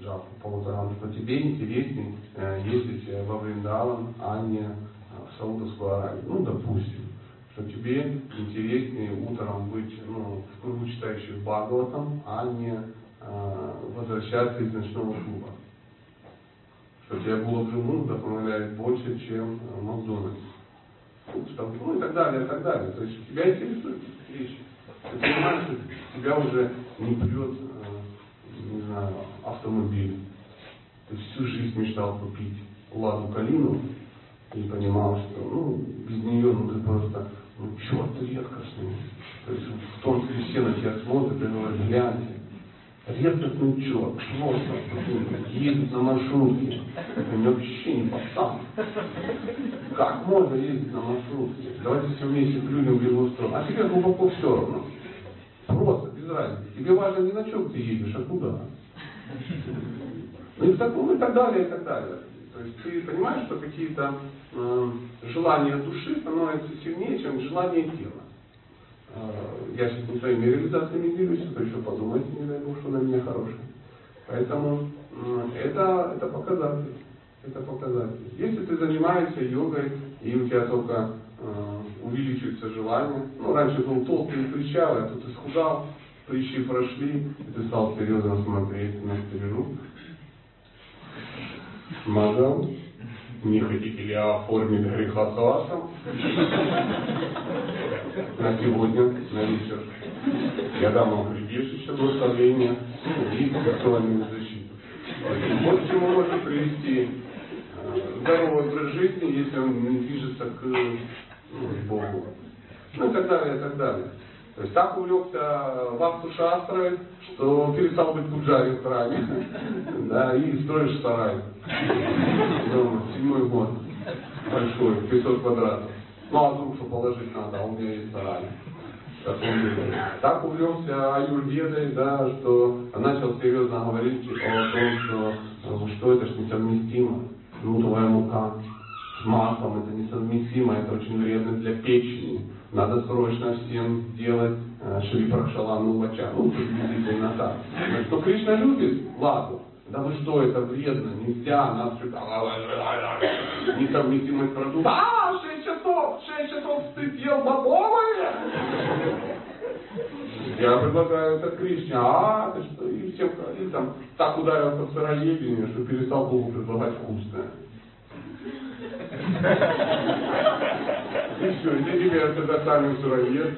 джапу по утрам, что тебе интереснее э, ездить э, во Вриндаван, а не э, в Саудовскую Аравию. Ну, допустим, что тебе интереснее утром быть ну, в кругу читающих Бхагаватам, а не э, возвращаться из ночного клуба. Что тебя Голуб Джумун вдохновляет больше, чем Макдональдс. Что- ну и так далее, и так далее. То есть тебя интересуют эти вещи. Ты понимаешь, что тебя уже не прет, э, не знаю, автомобиль. Ты всю жизнь мечтал купить Ладу Калину и понимал, что ну, без нее ну, ты просто ну, черт редкостный. То есть в том все на тебя смотрят и говорят, гляньте, редкостный черт, просто едет на маршрутке. Вообще не пацан. Как можно ездить на маршрутке? Давайте все вместе плюнем в его сторону. А тебе глубоко все равно. Просто, без разницы. Тебе важно не на чем ты едешь, а куда. Ну и, в таком, и так далее, и так далее. То есть ты понимаешь, что какие-то э, желания души становятся сильнее, чем желания тела. Э, я сейчас не своими реализациями делюсь, а то еще подумайте, не дай бог, что на меня хороший. Поэтому это, это показатель. Это показатель. Если ты занимаешься йогой, и у тебя только э, увеличивается желание, ну, раньше был толстый и прыщавый, а тут ты схудал, прыщи прошли, и ты стал серьезно смотреть на старину. Мадам, не хотите ли оформить греха с вашим? На сегодня, на вечер. Я дам вам прибежище, благословение и сексуальную защиту. Вот к чему может привести э, здоровый образ жизни, если он движется к ну, Богу. Ну и так далее, и так далее. То есть так увлекся Васту Шастрой, что перестал быть пуджари в храме. [LAUGHS] Да, и строишь сарай. Ну, седьмой год. Большой, 500 квадратов. Ну, а вдруг что положить надо, а у меня есть сарай. Так, так увлекся аюрведой, да, что начал серьезно говорить о том, что ну, что это ж несовместимо. Ну, твоя мука с маслом, это несовместимо, это очень вредно для печени. Надо срочно всем делать э, Шри Пракшалану Вача. Ну, приблизительно так. Но Кришна любит ладу. Да вы что, это вредно, нельзя, нас несовместимость продуктов. А, 6 часов, 6 часов ты съел бобовые? Я предлагаю это Кришне, а, ты что, и всем, и там, так ударился в сыроедение, что перестал Богу предлагать вкусное. И все, и теперь тогда сами сыроед.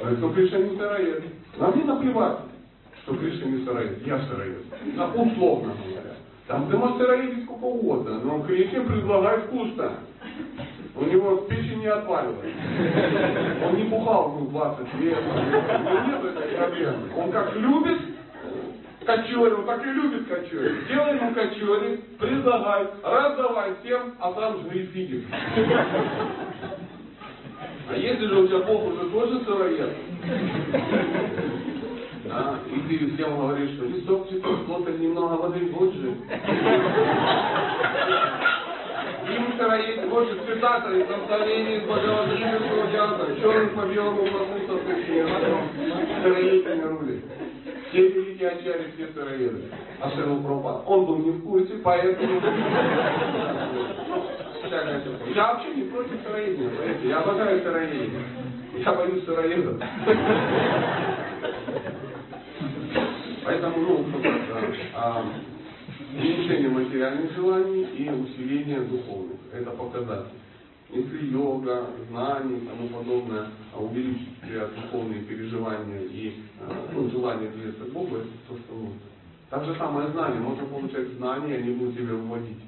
Говорит, ну Кришна не сыроед. А мне наплевать, что Кришна не сыроед. Я сыроед. Ну, условно говоря. Там ты можешь сыроедить сколько угодно, но Кришне предлагает вкусно. У него печень не отваливает. Он не бухал ну, 20 лет. У него нет этой проблемы. Он как любит кочерю, так и любит кочерю. Делай ему кочери, предлагай, раздавай всем, а сам жри фиги. А если же у тебя Бог уже тоже сыроед, а, и ты всем говоришь, что листок цветов, глотать немного воды, вот же. Им сыроед, Хочешь цитата из наставлений из Бхагавадгиты Театра, черный по белому пустыне, сыроедами рулит. Все великие ачари, все сыроеды. А Шерл Пропад, он был не в курсе, поэтому... Я вообще не против сыроедения, понимаете? Я обожаю сыроедение. Я боюсь сыроедов. Поэтому, ну, а, уменьшение материальных желаний и усиление духовных. Это показатель. Если йога, знания и тому подобное а увеличить духовные переживания и ну, желание двигаться к Богу, это то, что нужно. Так же самое знание. Можно получать знания, и они будут тебя вводить.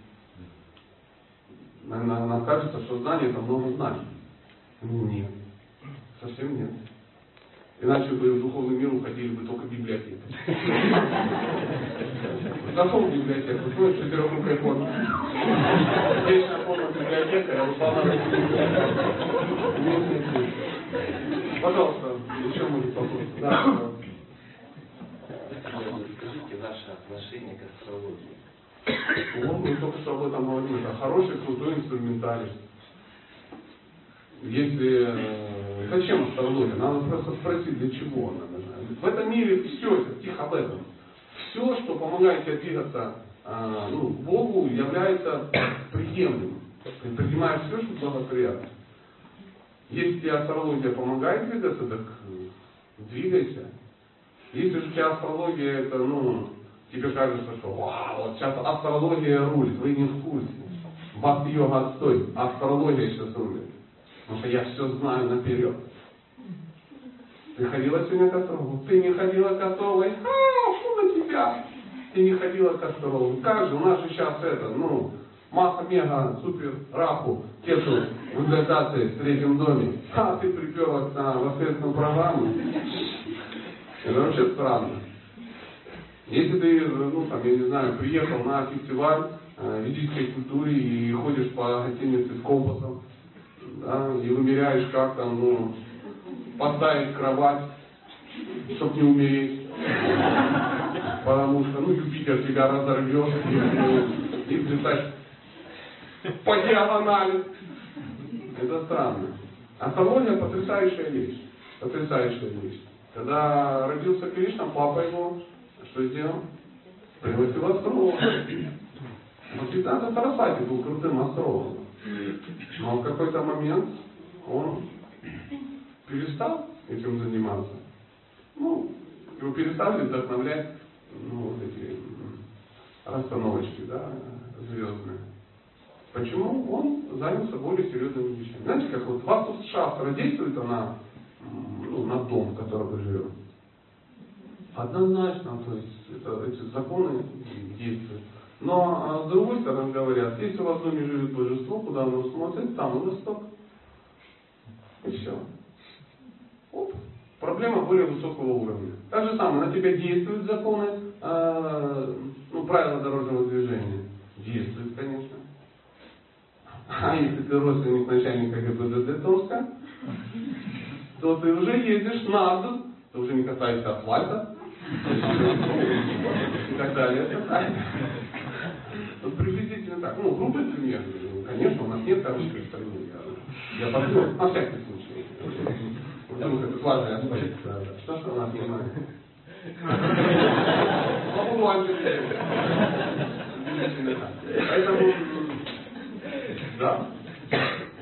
Наверное, нам кажется, что знание это много знаний. Нет. Совсем нет. Иначе бы в духовный мир уходили бы только библиотеки. Зашел в библиотеку, смотришь, четырехрукая форма. Вечная форма библиотека, я ушла на Пожалуйста, еще может вопрос. Да. Скажите ваше отношение к астрологии. Вот мы только что об этом говорим. Это хороший, крутой инструментарий. Если э, зачем астрология? Надо просто спросить, для чего она нужна. В этом мире все, тихо об этом. Все, что помогает тебе двигаться э, ну, Богу, является приемлемым. Ты принимаешь все, что благоприятно. Если тебе астрология помогает двигаться, так э, двигайся. Если же у тебя астрология, это, ну, тебе кажется, что вау, вот сейчас астрология рулит, вы не в курсе. Бхакти-йога отстой, астрология сейчас рулит. Потому что я все знаю наперед. Ты ходила сегодня к астрологу? Ты не ходила к астрологу? А, что на тебя? Ты не ходила к астрологу. Как же, у нас же сейчас это, ну, Маха Мега, Супер, Раху, Кету в экзальтации в третьем доме. А ты приперлась на воскресную программу. Это вообще странно. Если ты, ну, там, я не знаю, приехал на фестиваль э, ведической культуры и ходишь по гостинице с компасом, да, и вымеряешь, как там, ну, поставить кровать, чтобы не умереть. Потому что, ну, Юпитер тебя разорвет, и, и ты по диагонали. Это странно. Астрология потрясающая вещь. Потрясающая вещь. Когда родился Кришна, папа его что сделал? Пригласил астролога. Но Сиданта Сарасати был крутым астрологом. Какой-то момент он перестал этим заниматься. Ну, его перестали вдохновлять ну, вот эти расстановочки, да, звездные. Почему? Он занялся более серьезными вещами. Знаете, как вот Васту Шастра действует она ну, на дом, в котором мы живем? Однозначно, то есть это, эти законы действуют. Но а с другой стороны говорят, если в одном живет божество, куда оно смотрит, там и восток. И все. Оп. Проблема более высокого уровня. Так же самое, на тебя действуют законы, э, ну, правила дорожного движения. Действуют, конечно. А если ты родственник начальника ГИБДД Томска, то ты уже едешь на ты уже не касаешься асфальта и так далее. Вот приблизительно так. Ну, грубый пример. Конечно, у нас нет хороших страны. Я, я подумал, на всякий случай. Вдруг это важный аспект. Что, что у нас не знает? Поэтому, да,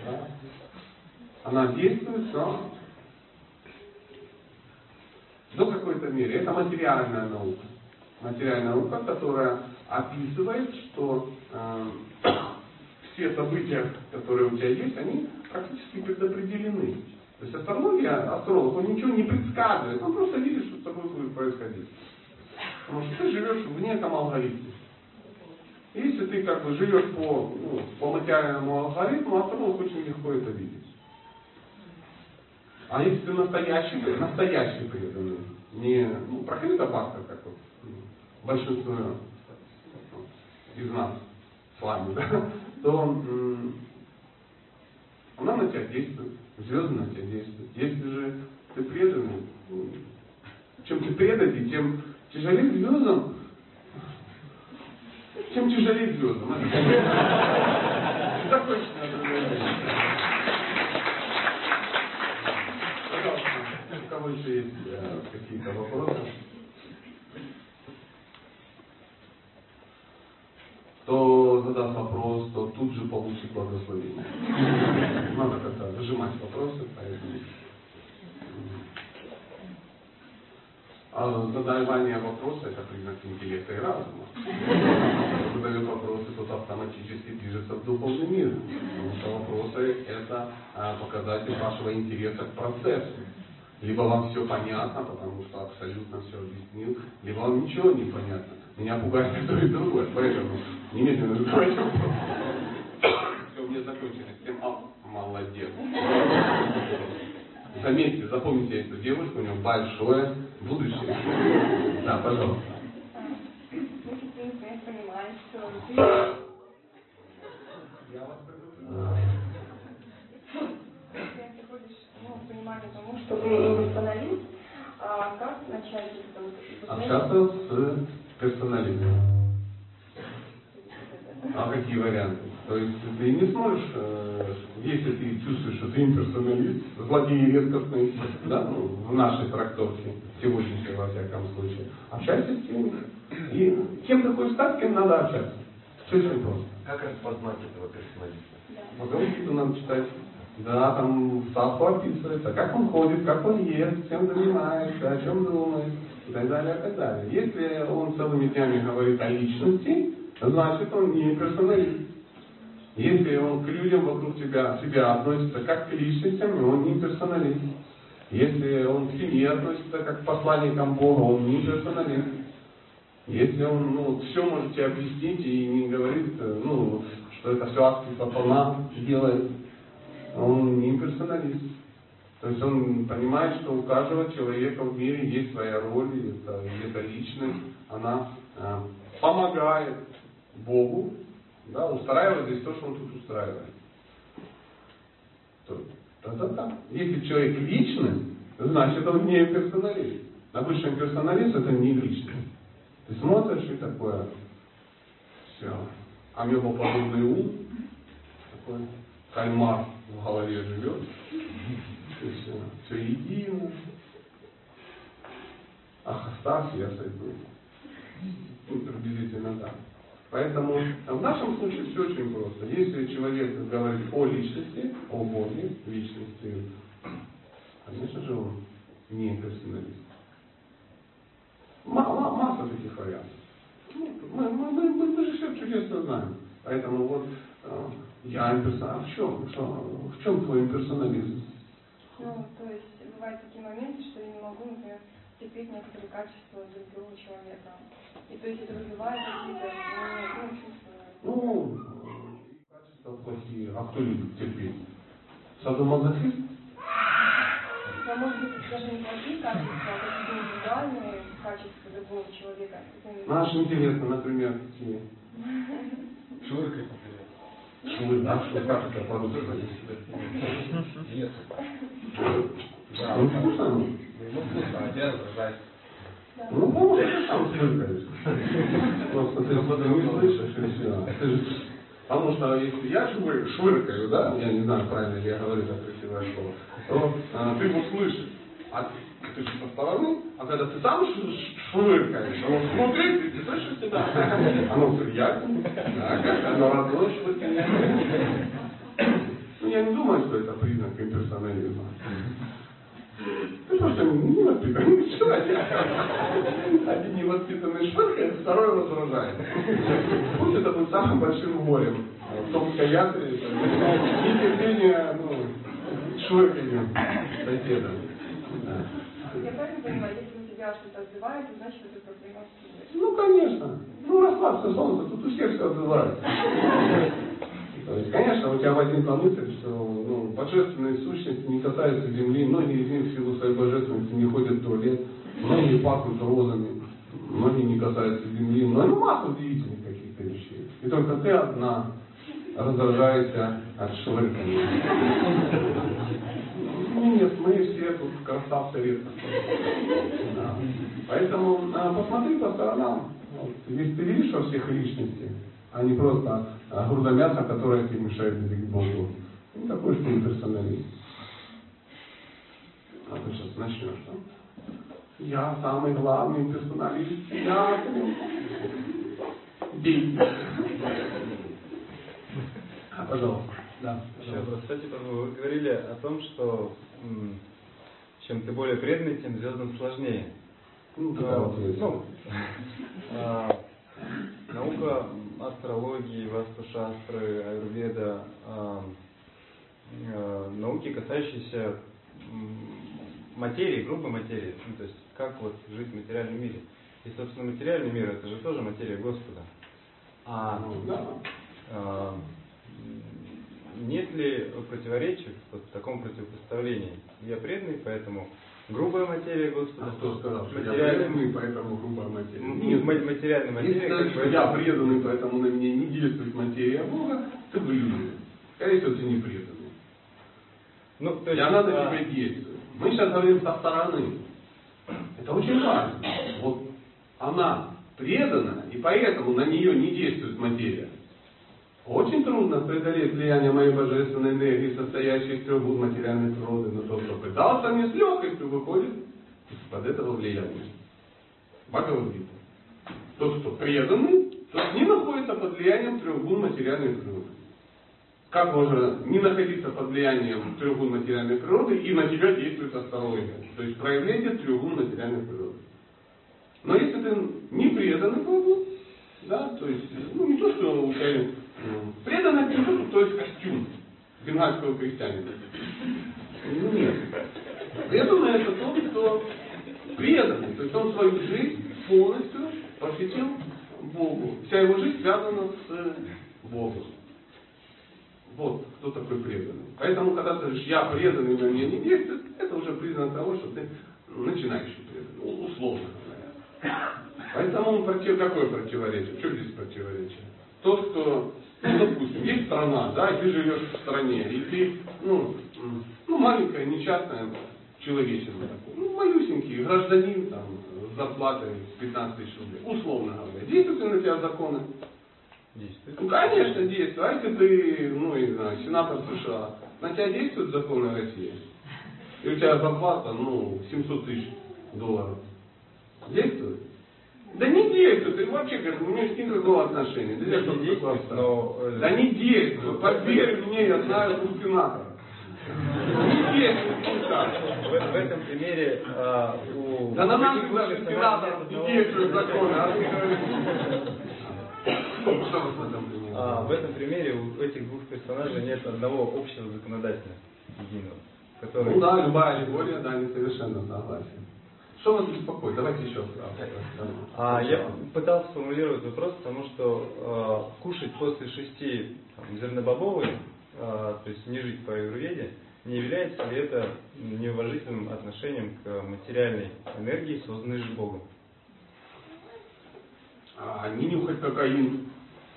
да. Она действует, но до какой-то мере. Это материальная наука. Материальная наука, которая описывает, что э, все события, которые у тебя есть, они практически предопределены. То есть астрология, астролог, он ничего не предсказывает, он просто видит, что с тобой будет происходить. Потому что ты живешь в неком алгоритме. Если ты как бы живешь по, ну, по материальному алгоритму, астролог очень легко это видит. А если ты настоящий, настоящий преданный, не ну, прокрыта бабка, как вот большинство из нас с вами, да, [LAUGHS] то она на тебя действует, звезды на тебя действуют. Если же ты преданный, чем ты преданный, тем тяжелее звездам, чем тяжелее звездам. [LAUGHS] Пожалуйста, у кого еще есть э, какие-то вопросы? Это точно. хочу получить благословение. [LAUGHS] Надо как-то выжимать вопросы, поэтому. А задавание вопроса это признак интеллекта и разума. Кто задает вопросы, тот автоматически движется в духовный мир. Потому что вопросы это а, показатель вашего интереса к процессу. Либо вам все понятно, потому что абсолютно все объяснил, либо вам ничего не понятно. Меня пугает и [LAUGHS] то, и другое, поэтому немедленно задавайте вопрос. Все, мне закончили с тем, а, молодец. [LAUGHS] Заметьте, запомните эту девушку, у нее большое будущее. [LAUGHS] Да, пожалуйста. Теперь например, понимаем, что не сможешь, э, если ты чувствуешь, что ты имперсоналист, злодей редкостный, да, ну, в нашей трактовке, сегодняшней во всяком случае, общайся с теми. И кем ты хочешь стать, с кем надо общаться. Все очень просто. Как распознать этого персоналиста? Потому что надо читать. Да, там ставку описывается, как он ходит, как он ест, чем занимается, о чем думает, и так далее, и так далее. Если он целыми днями говорит о личности, значит он не персоналист. Если он к людям вокруг тебя, себя относится как к личностям, он не персоналист. Если он к семье относится как к посланникам Бога, он не персоналист. Если он ну, все может тебе объяснить и не говорит, ну, что это все акции сатана делает, он не персоналист. То есть он понимает, что у каждого человека в мире есть своя роль, это, эта личность, она э, помогает Богу, да, устраивает здесь то, что он тут устраивает. Да-да-да. Если человек личность, значит он не персоналист. Обычно персоналист это не личность. Ты смотришь и такое, все, амебоподобный ум, такой кальмар в голове живет, и все, все едино. Ах, оставься, я сойду. Ну, приблизительно так. Поэтому в нашем случае все очень просто. Если человек говорит о личности, о Боге, личности, конечно же он не персоналист. Ма- ма- масса таких вариантов. Ну, Мы, мы, мы, мы, мы же все чудесно знаем. Поэтому вот э, я имперсоналист. А в чем? В чем твой имперсонализм? Ну, то есть бывают такие моменты, что я не могу, например, терпеть некоторые качества другого человека. И то есть это вызывает какие-то ну, ну, чувства. Ну, качества плохие. А кто любит терпеть? Садомазохист? Но может быть даже не плохие качества, а какие-то индивидуальные качества другого человека. Наш интересно, например, какие? Например. Швы, да, что как это по-русски? Нет. Да, Ну, вкусно оно? Ну, вкусно, а тебя раздражает. Ну, что ты сам слышишь. Просто ты ты не слышишь и все. Ты Потому что если я швы- швыркаю, да, я не знаю, правильно ли я говорю это красивое слово, то а, ты его слышишь. А ты, ты же со стороны, а когда ты сам швыркаешь, оно смотрит, и ты слышишь себя. Оно приятно, да, оно родное швырканье. Ну, я не думаю, что это признак имперсонализма. Ты просто не воспитанный человек. Один невоспитанный швыркает, второй раздражает. Пусть это будет самым большим горем. В том и нетерпение, ну, швырканью соседа. Да. Я правильно понимаю, если у тебя что-то отзывается, значит это проблема. Ну, конечно. Ну, расслабься, солнце, тут у всех все отзывается. Конечно, у тебя возникла мысль, что ну, божественные сущности не касаются земли, многие из них в силу своей божественности не ходят в туалет, многие пахнут розами, многие не касаются земли, но ну, масса удивительных каких-то вещей. И только ты одна раздражаешься от швыркания. Ну, нет, мы все тут красавцы редко. Поэтому а, посмотри по сторонам. Если ты видишь во всех личности, а не просто а, груда мяса, которая тебе мешает двигать Богу. Ну, такой что ты персоналист. А ты сейчас начнешь, да? Я самый главный персоналист. Я бей. А пожалуйста. Да, пожалуйста. Кстати, вы говорили о том, что м, чем ты более преданный, тем звездам сложнее. Ну, такая вот ну, наука астрологии, васту-шастры, аюрведа, а, а, науки, касающиеся материи, грубой материи, ну, то есть как вот жить в материальном мире. И, собственно, материальный мир это же тоже материя Господа. А Ну, нет ли противоречий в таком противопоставлении? Я преданный, поэтому грубая материя Господа. А кто сказал, что я материальная- преданный, поэтому грубая материя? Нет. ма- материальная Если материя. что бы я преданный, поэтому на меня не действует материя Бога, ты иллюзия. Скорее всего, ты не преданный. Ну, то И есть, она на тебя действует. Мы сейчас говорим со стороны. Это очень важно. Вот она предана, и поэтому на нее не действует материя. Очень трудно преодолеть влияние моей божественной энергии, состоящей из трех гун материальной природы, но тот, кто пытался, не с легкостью выходит из-под этого влияния. Бхагавадгита. Тот, кто преданный, тот не находится под влиянием трех гун материальной природы. Как можно не находиться под влиянием трех гун материальной природы и на тебя действует астрология? То есть проявление трех гун материальной природы. Но если ты не преданный Богу, да, то есть, ну не то, что у тебя это не то, есть костюм бенгальского крестьянина. Ну, нет. Преданный это тот, кто преданный, то есть он свою жизнь полностью посвятил Богу. Вся его жизнь связана с Богом. Вот кто такой преданный. Поэтому, когда ты говоришь, я преданный, на меня не действует, это уже признак того, что ты начинающий преданный, условно говоря. Поэтому против, какое противоречие? Что здесь противоречие? Тот, кто, ну, допустим, есть страна, да, и ты живешь в стране, и ты, ну, ну маленькая, несчастная человечина ну, малюсенький гражданин, там, с зарплатой 15 тысяч рублей, условно говоря. Действуют ли на тебя законы? действует. Ну, конечно, действует. А если ты, ну, не знаю, сенатор США, на тебя действуют законы России? И у тебя зарплата, ну, 700 тысяч долларов. Действует? Да не действует. Ты вообще бы, у меня с ним никакого отношения. Да, я Не только действует, но, э, Да не действует. Поверь мне, я знаю у сенатора. Не действует никак. В, в этом примере а, у Да на нас даже не одного- законы. А? [LAUGHS] А, в этом примере у этих двух персонажей нет одного общего законодателя единого, который... Ну да, любая аллегория, да, не совершенно согласен. Что вас беспокоит? Давайте еще раз. А, я пытался сформулировать вопрос, потому что э, кушать после шести там, зернобобовые, э, то есть не жить по аюрведе, не является ли это неуважительным отношением к материальной энергии, созданной же Богом? А не нюхать кокаин,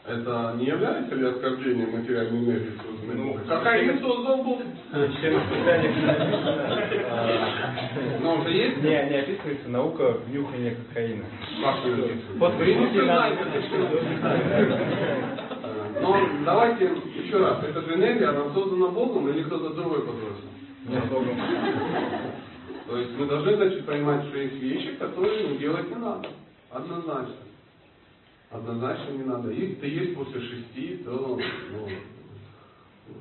это не является ли оскорблением материальной энергии созданной Ну, Богом? Бог. Испытаниях не написано, а, Но уже есть? не, не описывается наука нюхания кокаина. Надо знаете, нюхать. Э, Но давайте еще раз. Эта же энергия, она создана Богом или кто-то другой подбросил? Нет, Богом. То есть мы должны значит, понимать, что есть вещи, которые ну, делать не надо. Однозначно. Однозначно не надо. Если ты есть после шести, то ну,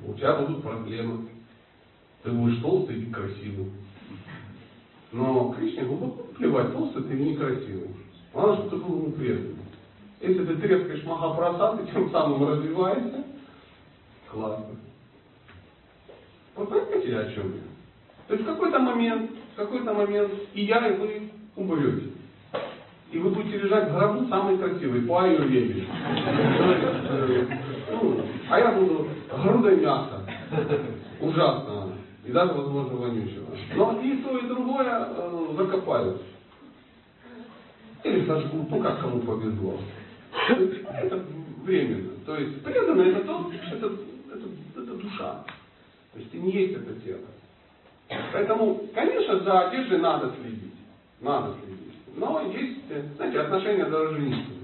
у тебя будут проблемы. Ты будешь толстый и красивый. Но Кришне глубоко плевать, толстый ты или некрасивый. Главное, чтобы ты был ему преданный. Если ты трескаешь махапрасад и тем самым развиваешься, классно. Вот понимаете, о чем я? То есть в какой-то момент, в какой-то момент и я, и вы умрете. И вы будете лежать в гробу самый красивый, по аюрведе. Ну, а я буду грудой мяса. Ужасно. И даже, возможно, вонючего. Но и то, и другое э, закопают. Или сожгут, ну как кому повезло. Это временно. То есть преданный это тот, это, это, это душа. То есть ты не есть это тело. Поэтому, конечно, за одеждой надо следить. Надо следить. Но есть, э, знаете, отношения дороже ничего.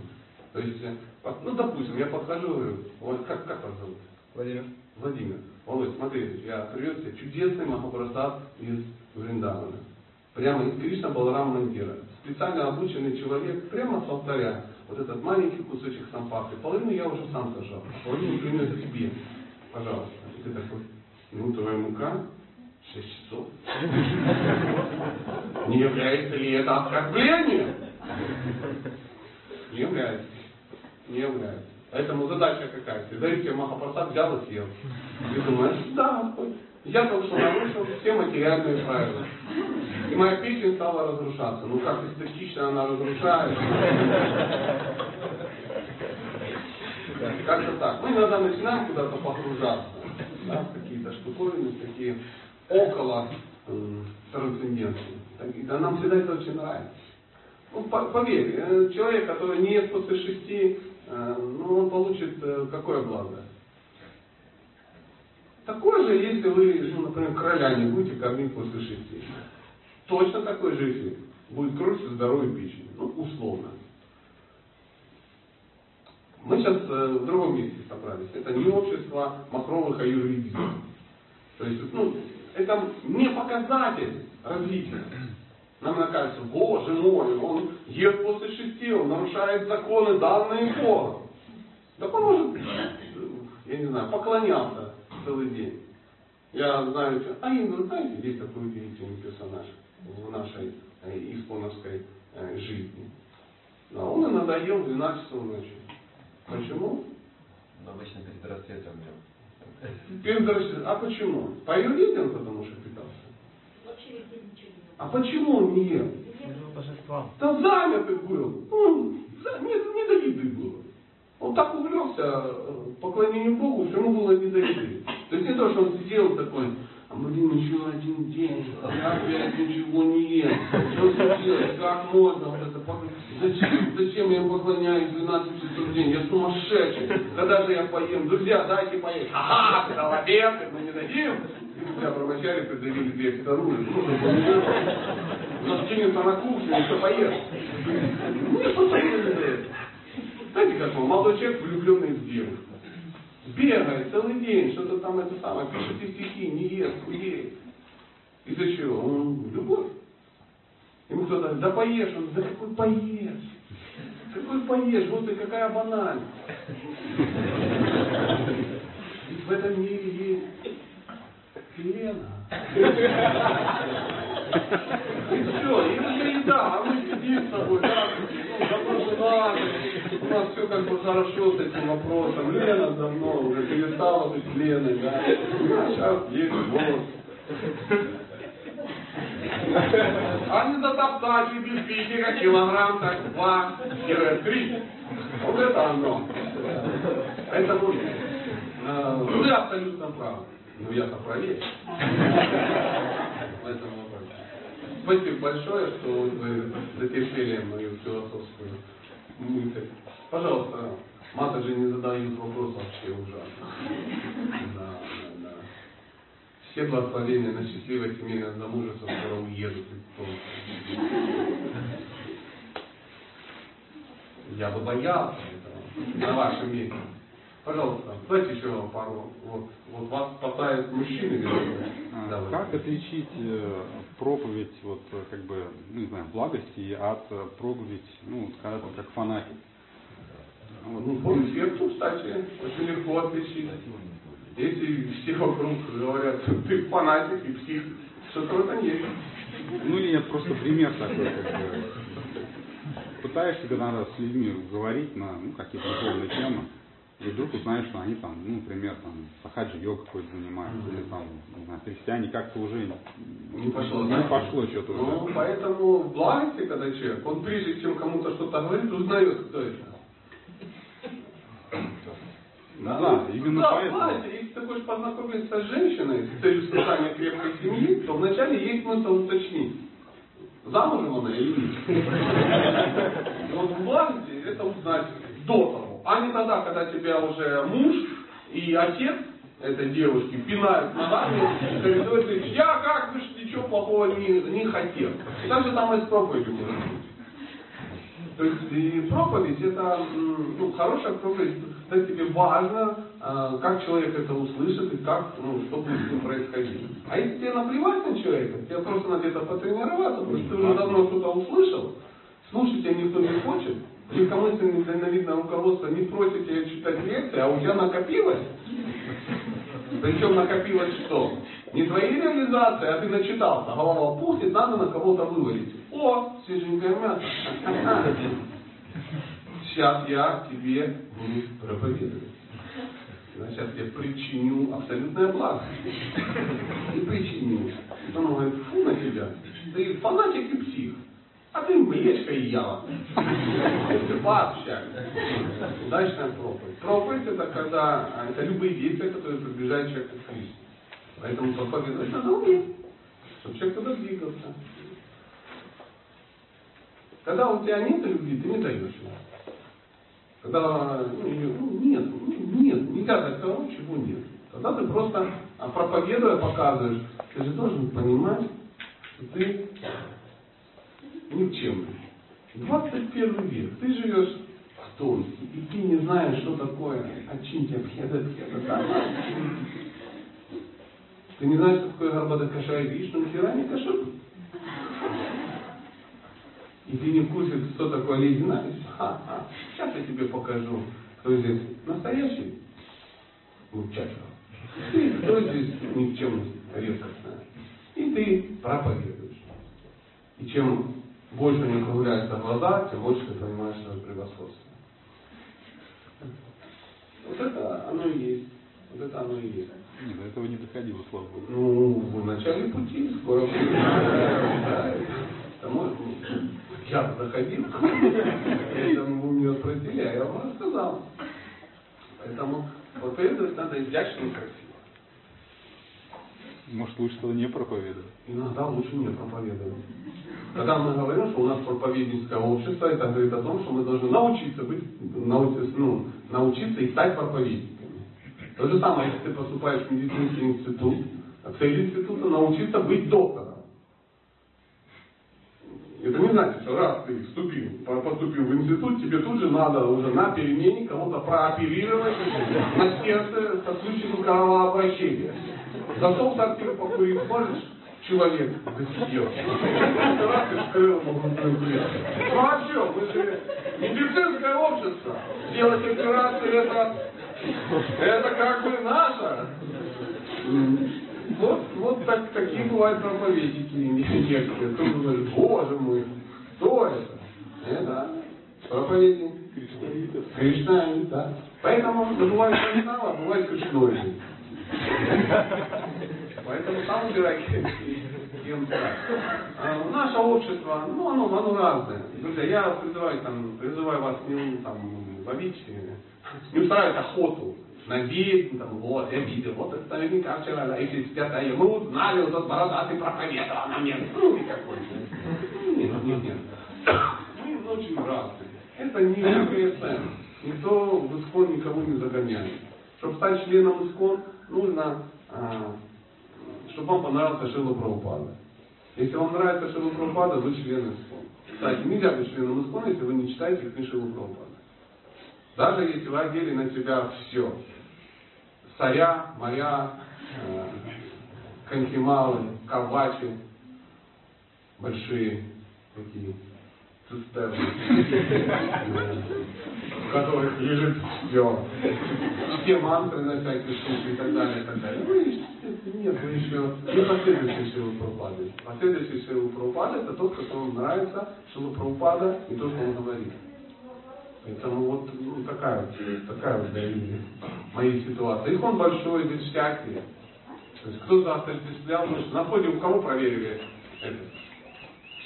То есть, э, ну, допустим, я подхожу говорю, вот как, как вас зовут? Владимир. Владимир, Володь, смотрите, я привез тебе чудесный Махапрасад из Вриндавана. Прямо из Кришна Баларам Мандира. Специально обученный человек, прямо с алтаря. Вот этот маленький кусочек сампасы. Половину я уже сам сажал. Половину принес тебе. пожалуйста. И ты такой, ну твоя мука 6 часов. Не является ли это оскорблением? Не является. Не является. Поэтому задача какая? Ты даешь тебе Махапрасад, взял и съел. И думаешь, да, я только что нарушил все материальные правила. И моя песня стала разрушаться. Ну как эстетично она разрушается. Как-то так. Мы иногда начинаем куда-то погружаться. Да, какие-то штуковины, такие около э, трансценденции. И да, нам всегда это очень нравится. Ну, поверь, э, человек, который не ест после шести, э, ну, он получит э, какое благо? Такое же, если вы, ну, например, короля не будете кормить после шести. Точно такой же эффект. Будет кровь со здоровой печени. Ну, условно. Мы сейчас в другом месте собрались. Это не общество махровых аюрведистов. То есть, ну, это не показатель развития. Нам кажется, боже мой, он ест после шести, он нарушает законы, данные Богом. Так он может, я не знаю, поклоняться целый день. Я знаю, а Индра, знаете, есть такой удивительный персонаж в нашей э, испоновской э, жизни. Да, он иногда ел 12 часов ночи. Почему? Но обычно перед рассветом ел. Перед рассветом. А почему? По он потому что питался? А почему он не ел? Служил божествам. Да занятый был. Ну, не, не до еды было. Он так увлекся э, поклонением Богу, что ему было не до еды. То есть не то, что он сидел такой, а блин, еще один день, я опять ничего не ем. Что делать? Как можно? Вот это, зачем, зачем я поклоняюсь 12 часов в день? Я сумасшедший. Когда же я поем? Друзья, дайте поесть. Ага, обед, мы не дадим. И тебя промочали, придавили две вторую. У нас чинится на кухне, что поест. Ну, не дает. Знаете, как он, молодой человек, влюбленный в девушку. Бегает целый день, что-то там это самое, пишет стихи, не ест, худеет. Из-за чего? Он любовь. Ему кто-то говорит, да поешь, он, да какой поешь? Какой поешь, вот и какая банальность. Ведь в этом мире есть Лена. И все, и это еда, а мы сидим с тобой, да, ну, давно жена, у нас все как бы хорошо с этим вопросом. Лена давно уже перестала быть Леной, да. А сейчас есть вот. А не затоптать и без питера килограмм, так два-три. Вот это оно. Поэтому э, вы абсолютно правы. Ну я-то правее. Вопросе. Спасибо большое, что вы затерпели мою философскую мысль. Пожалуйста, мата же не задают вопрос вообще ужасно. Все благословения на счастливое семейное замужество скоро уедут Я бы боялся этого на вашем месте. Пожалуйста, давайте еще пару. Вот, вот вас спасают мужчины. А, Давай. Как отличить э, проповедь, вот э, как бы, ну не знаю, благости от э, проповедь, ну, когда ты как фанатик? Вот. Ну, по эффекту, кстати, очень легко отличить. Если все вокруг говорят, ты фанатик и псих, что-то в этом есть. Ну нет, просто пример такой, как бы, пытаешься, надо с людьми говорить на ну, какие-то духовные темы, и вдруг узнаешь, что они там, ну, например, там, сахаджи йога какой-то занимаются, или там, не знаю, христиане как-то уже Не пошло, не да? пошло что-то уже. Ну, поэтому в благости, когда человек, он прежде чем кому-то что-то говорит, узнает, кто это. Ну да, именно да, поэтому. знаете, если ты хочешь познакомиться с женщиной с целью создания крепкой семьи, то вначале есть смысл уточнить, замужем она или нет. И вот в благости это узнать до того. А не тогда, когда тебя уже муж и отец этой девушки пинают ногами и говорят, я как бы ничего плохого не, не хотел. Так же там и с проповедью может быть. То есть и проповедь это ну, хорошая проповедь, когда тебе важно, э, как человек это услышит и как, ну, что будет с ним происходить. А если тебе наплевать на человека, тебе просто надо где-то потренироваться, потому что ты уже давно что-то услышал, слушать тебя никто не хочет, легкомысленное дальновидное руководство не просит тебя читать лекции, а у тебя накопилось, Причем накопилось что? Не твои реализации, а ты начитался. Голова пухнет, надо на кого-то вывалить. О, свеженькое мясо. Сейчас я тебе буду проповедовать. Сейчас я причиню абсолютное благо. И причиню. Потом он говорит, фу на тебя. Ты фанатик и псих. А ты млечка и ява. Пообщались. Удачная проповедь. Проповедь это когда, это любые действия, которые приближают человека к Христу. Поэтому проповедовать надо уметь, чтобы человек туда двигался. Когда у тебя нет любви, ты не даешь его. Когда ну, ну, нет, ну, нет, нельзя дать того, чего нет. Тогда ты просто а, проповедуя показываешь, ты же должен понимать, что ты никчемный. 21 век. Ты живешь в Томске, и ты не знаешь, что такое Ачинтия Пхеда Ты не знаешь, что такое Гарбада Каша и Вишну, Хирани Кашу? И ты не в курсе, что такое ледяная? Ха-ха. Сейчас я тебе покажу, кто здесь настоящий участник. Ты кто здесь никчемность редкостная. И ты проповедуешь. И чем больше у них округляются глаза, тем больше ты понимаешь свое превосходство. Вот это оно и есть. Вот это оно и есть. Нет, до этого не доходило, слава Богу. Ну, в начале пути, скоро я доходил, поэтому вы меня спросили, а я вам рассказал. Поэтому проповедовать надо изящно и красиво. Может, лучше что не проповедовать? Иногда лучше не проповедовать. Когда мы говорим, что у нас проповедническое общество, это говорит о том, что мы должны научиться быть, научиться, ну, научиться и стать проповедниками. То же самое, если ты поступаешь в медицинский институт, цель института научиться быть доктором. Это не значит, что раз ты вступил, поступил в институт, тебе тут же надо уже на перемене кого-то прооперировать на сердце со случаем кровообращения. Зато в трактир покурить можешь, человек засидел. Раз и вскрыл Ну а что, мы же медицинское общество. Делать операции это, это как бы наше. Вот, вот так, такие бывают проповедники некоторые. Кто говорит, боже мой, кто это? Это проповедник. Кришнаит, да. Поэтому бывает Кришнава, а бывает Кришноиды. Поэтому там выбирай, кем а, Наше общество, ну, оно, оно разное. Друзья, я призываю, там, призываю вас не там, ловить, не устраивать охоту на ведьм, там, вот, я видел, вот это наверняка вчера, да, если а мы узнали, вот этот бородатый проповедовал на мне, ну, никакой. Нет, нет, нет. Мы очень разные. Это не КСМ. Никто в ИСКОН никого не загоняет. Чтобы стать членом ИСКОН, нужно, а, чтобы вам понравился Шила Прабхупада. Если вам нравится Шила Прабхупада, вы член ИСКОН. Кстати, нельзя быть членом ИСКОН, если вы не читаете книгу Шилу Прабхупада. Даже если вы одели на себя все. Царя, моря, э, конхималы, кавачи, большие такие цистерны, в которых лежит все. Все мантры на всякие штуки и так далее, и так далее. Ну, нет, вы еще не последующий Шилу Прабхупады. Последующий Шилу Прабхупада это тот, которому нравится Шилу Прабхупада и то, что он говорит. Поэтому вот ну, такая вот, такая вот для моей ситуации. Их он большой, без всякие. То есть кто завтра осуществлял, ну, на входе у кого проверили этот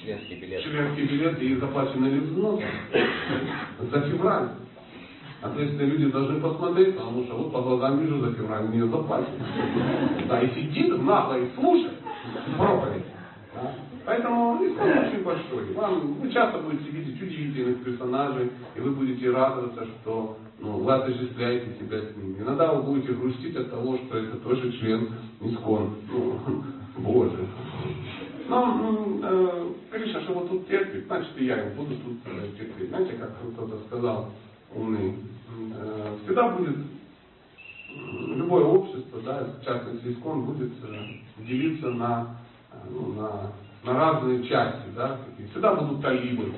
Членский билет. членский билет и заплачены ли взносы за февраль. Есть люди должны посмотреть, потому что вот по глазам вижу за февраль мне заплатили. Да, и сидит нагло и слушает проповедь. Да? Поэтому ислам очень большой. Вам, вы часто будете видеть удивительных персонажей, и вы будете радоваться, что ну, вы отождествляете себя с ними. Иногда вы будете грустить от того, что это тоже член Искон. Ну, [LAUGHS] Боже. Но, ну, э, Кришна, что вот тут терпит, значит и я буду тут э, терпеть. Знаете, как кто-то сказал умный, э, всегда будет любое общество, да, в частности Искон, будет э, делиться на, э, ну, на на разные части, да, и всегда будут талибы.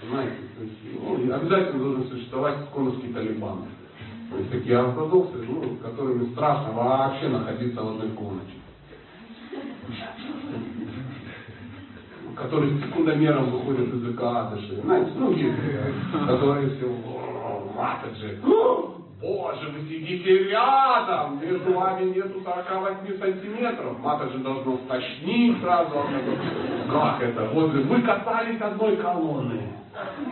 Понимаете? То есть, ну, обязательно должен существовать коновский талибан. То есть такие ортодоксы, ну, которыми страшно вообще находиться в одной комнате. Которые с секундомером выходят из ЭКАДыши. Знаете, ну которые все, «О, матаджи, «О, Боже, вы сидите рядом, между вами нету 48 сантиметров. Матаджи должно стошнить сразу. Как это? Вот вы касались одной колонны.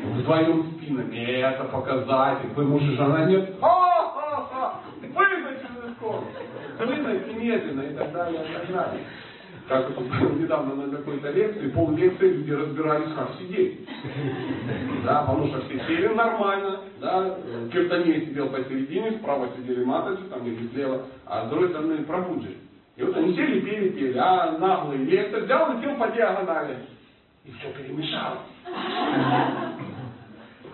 Вдвоем спинами. Это показатель. Вы муж и жена нет. Ха-ха-ха! Выгнать из комнаты. Выгнать немедленно и так далее, и так далее. Как вот был недавно на какой-то лекции, пол лекции люди разбирались, как сидеть. Да, потому что все сели нормально, да, Киртаней сидел посередине, справа сидели маточи, там или слева, а с другой стороны пробуджи. И вот они сели, пели, пели, а наглый лектор взял и сел по диагонали. И все перемешалось.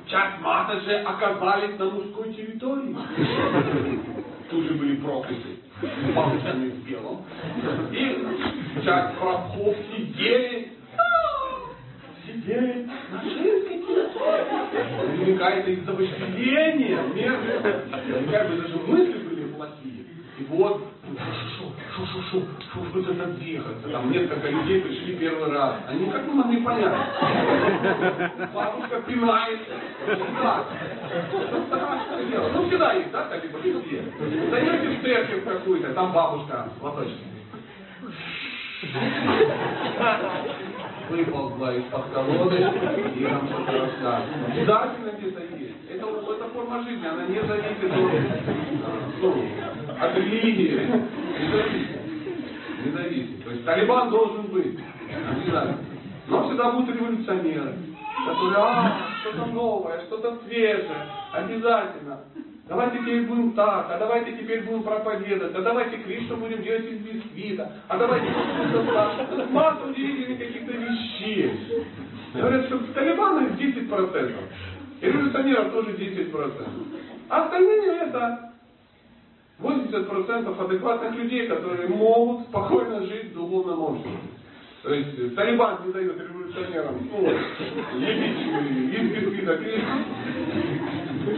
Часть маточи оказались на мужской территории. Тут же были прокляты, полученные в белом. И часть пробков сидели, сидели на женской территории. Наверняка это из-за вожделения, мерзко. Наверняка бы даже мысли были плохие. И вот, шу-шу-шу, шу вот это двигаться. Там несколько людей пришли первый раз. Они как не могли понять. Бабушка страшное дело. Ну, всегда есть, да, как и везде. Зайдете в церковь какую-то, там бабушка с лоточком. Выползла из-под колоды и нам что-то рассказывает. Обязательно где-то есть. Это, это форма жизни, она не зависит от, ну, от религии. Не зависит. Не зависит. То есть Талибан должен быть. Обязательно. Но всегда будут революционеры, которые, а, что-то новое, что-то свежее. Обязательно. Давайте теперь будем так, а давайте теперь будем проповедовать, а давайте Кришну будем делать из бисквита, а давайте Масса удивительных каких-то вещей. Говорят, что Талибана 10%. И революционеров тоже 10%. А остальные это 80% адекватных людей, которые могут спокойно жить в духовном обществе. То есть Талибан не дает революционерам ну, лепить из бисквита Кришну,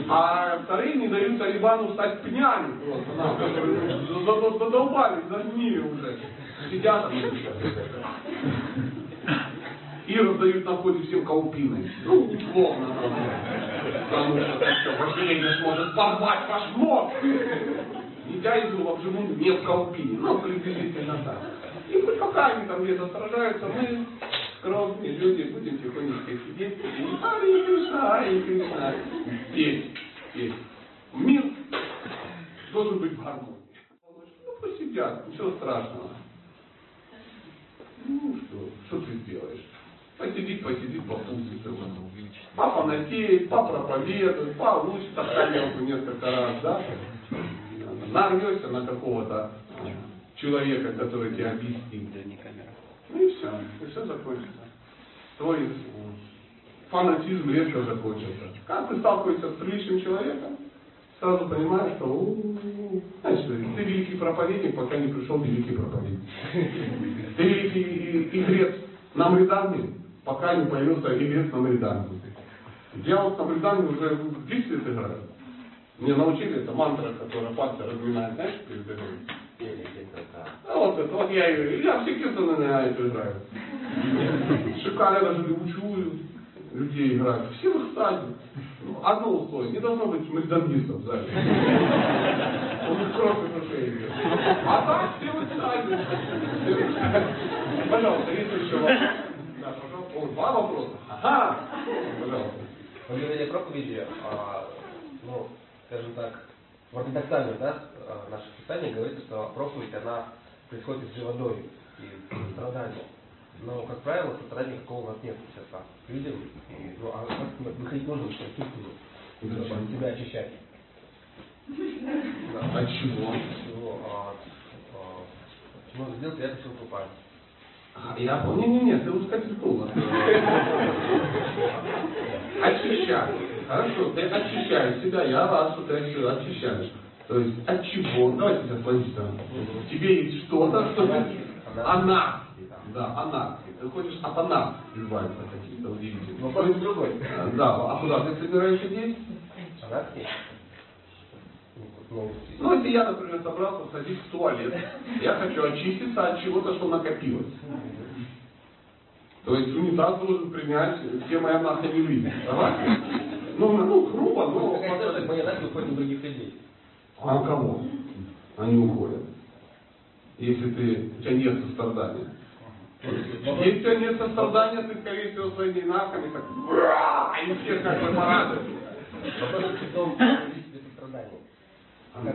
а вторые не дают Талибану стать пнями просто. Задолбали, загнили уже. Сидят и раздают на входе всем каупины. Ну, условно. Потому что так что сможет порвать ваш мозг. Нитяйзу обживут не в каупине. Ну, приблизительно так. И хоть пока они там где-то сражаются, мы скромные люди будем тихонечко сидеть и Ари Кришна, Ари Кришна. Петь, петь. Мир должен быть в гармонии. Ну, пусть сидят, ничего страшного. Ну что, что ты сделаешь? Посидит, посидит, попустится. Пофанатеет, попроповедует, получит охранялку несколько раз, да? Нарвешься на какого-то человека, который тебя объяснит. Ну и все, и все закончится. Твой фанатизм резко закончится. Когда ты сталкиваешься с приличным человеком, сразу понимаешь, что у-у-у, знаешь, ты великий проповедник, пока не пришел великий проповедник. [LAUGHS] Ты великий игрец на Мридане, пока не появился игрец на Мридане. Я вот на Мридане уже 10 лет играю. Мне научили, это мантра, которая пальцы разминает, знаешь, перед игрой. А вот это, вот я ее, я все киртаны на это играю. Шикарно даже учу людей играть. Все в экстазе. Ну, Одно условие, не должно быть магдангистов в зале. Он их кровь и души идет. А так все в экстазе. Пожалуйста, есть еще вопрос? Да, пожалуйста. О, два вопроса. Ага. Пожалуйста. Во время проповеди, а, ну, скажем так, в ортодоксальном, да, а, нашем писании говорится, что проповедь, она происходит из живодой и страдания. Но, как правило, сострадания никакого у нас нет сейчас к людям. И, ну, а как выходить нужно, чтобы чувствовать, чтобы себя очищать. Да. От чего? Всего, а, а, Можно сделать, я решил купать. А, Я понял. Не-не-не, ты уже капитула. [LAUGHS] Очищай. Хорошо, ты очищаешь себя, я что ты очи- очищаешь. То есть от чего? Давайте сейчас логично. Тебе есть что-то, что ты... Она. Да, она. Ты хочешь от она избавиться от каких-то удивительных. Но пойдет другой. А, Да, а куда ты собираешься деть? Она. Ну, Ну, если я, например, собрался сходить в туалет, я хочу очиститься от чего-то, что накопилось. То есть унитаз должен принять все мои нахамили. Давайте. Ну, ну, грубо, но... какая целая моя нахуй уходит на других людей. А у кого? Они уходят. Если ты, у тебя нет сострадания. Если у тебя нет сострадания, ты, скорее всего, своими нахами так... «Бра!» И все как бы порадуют. Сострадание.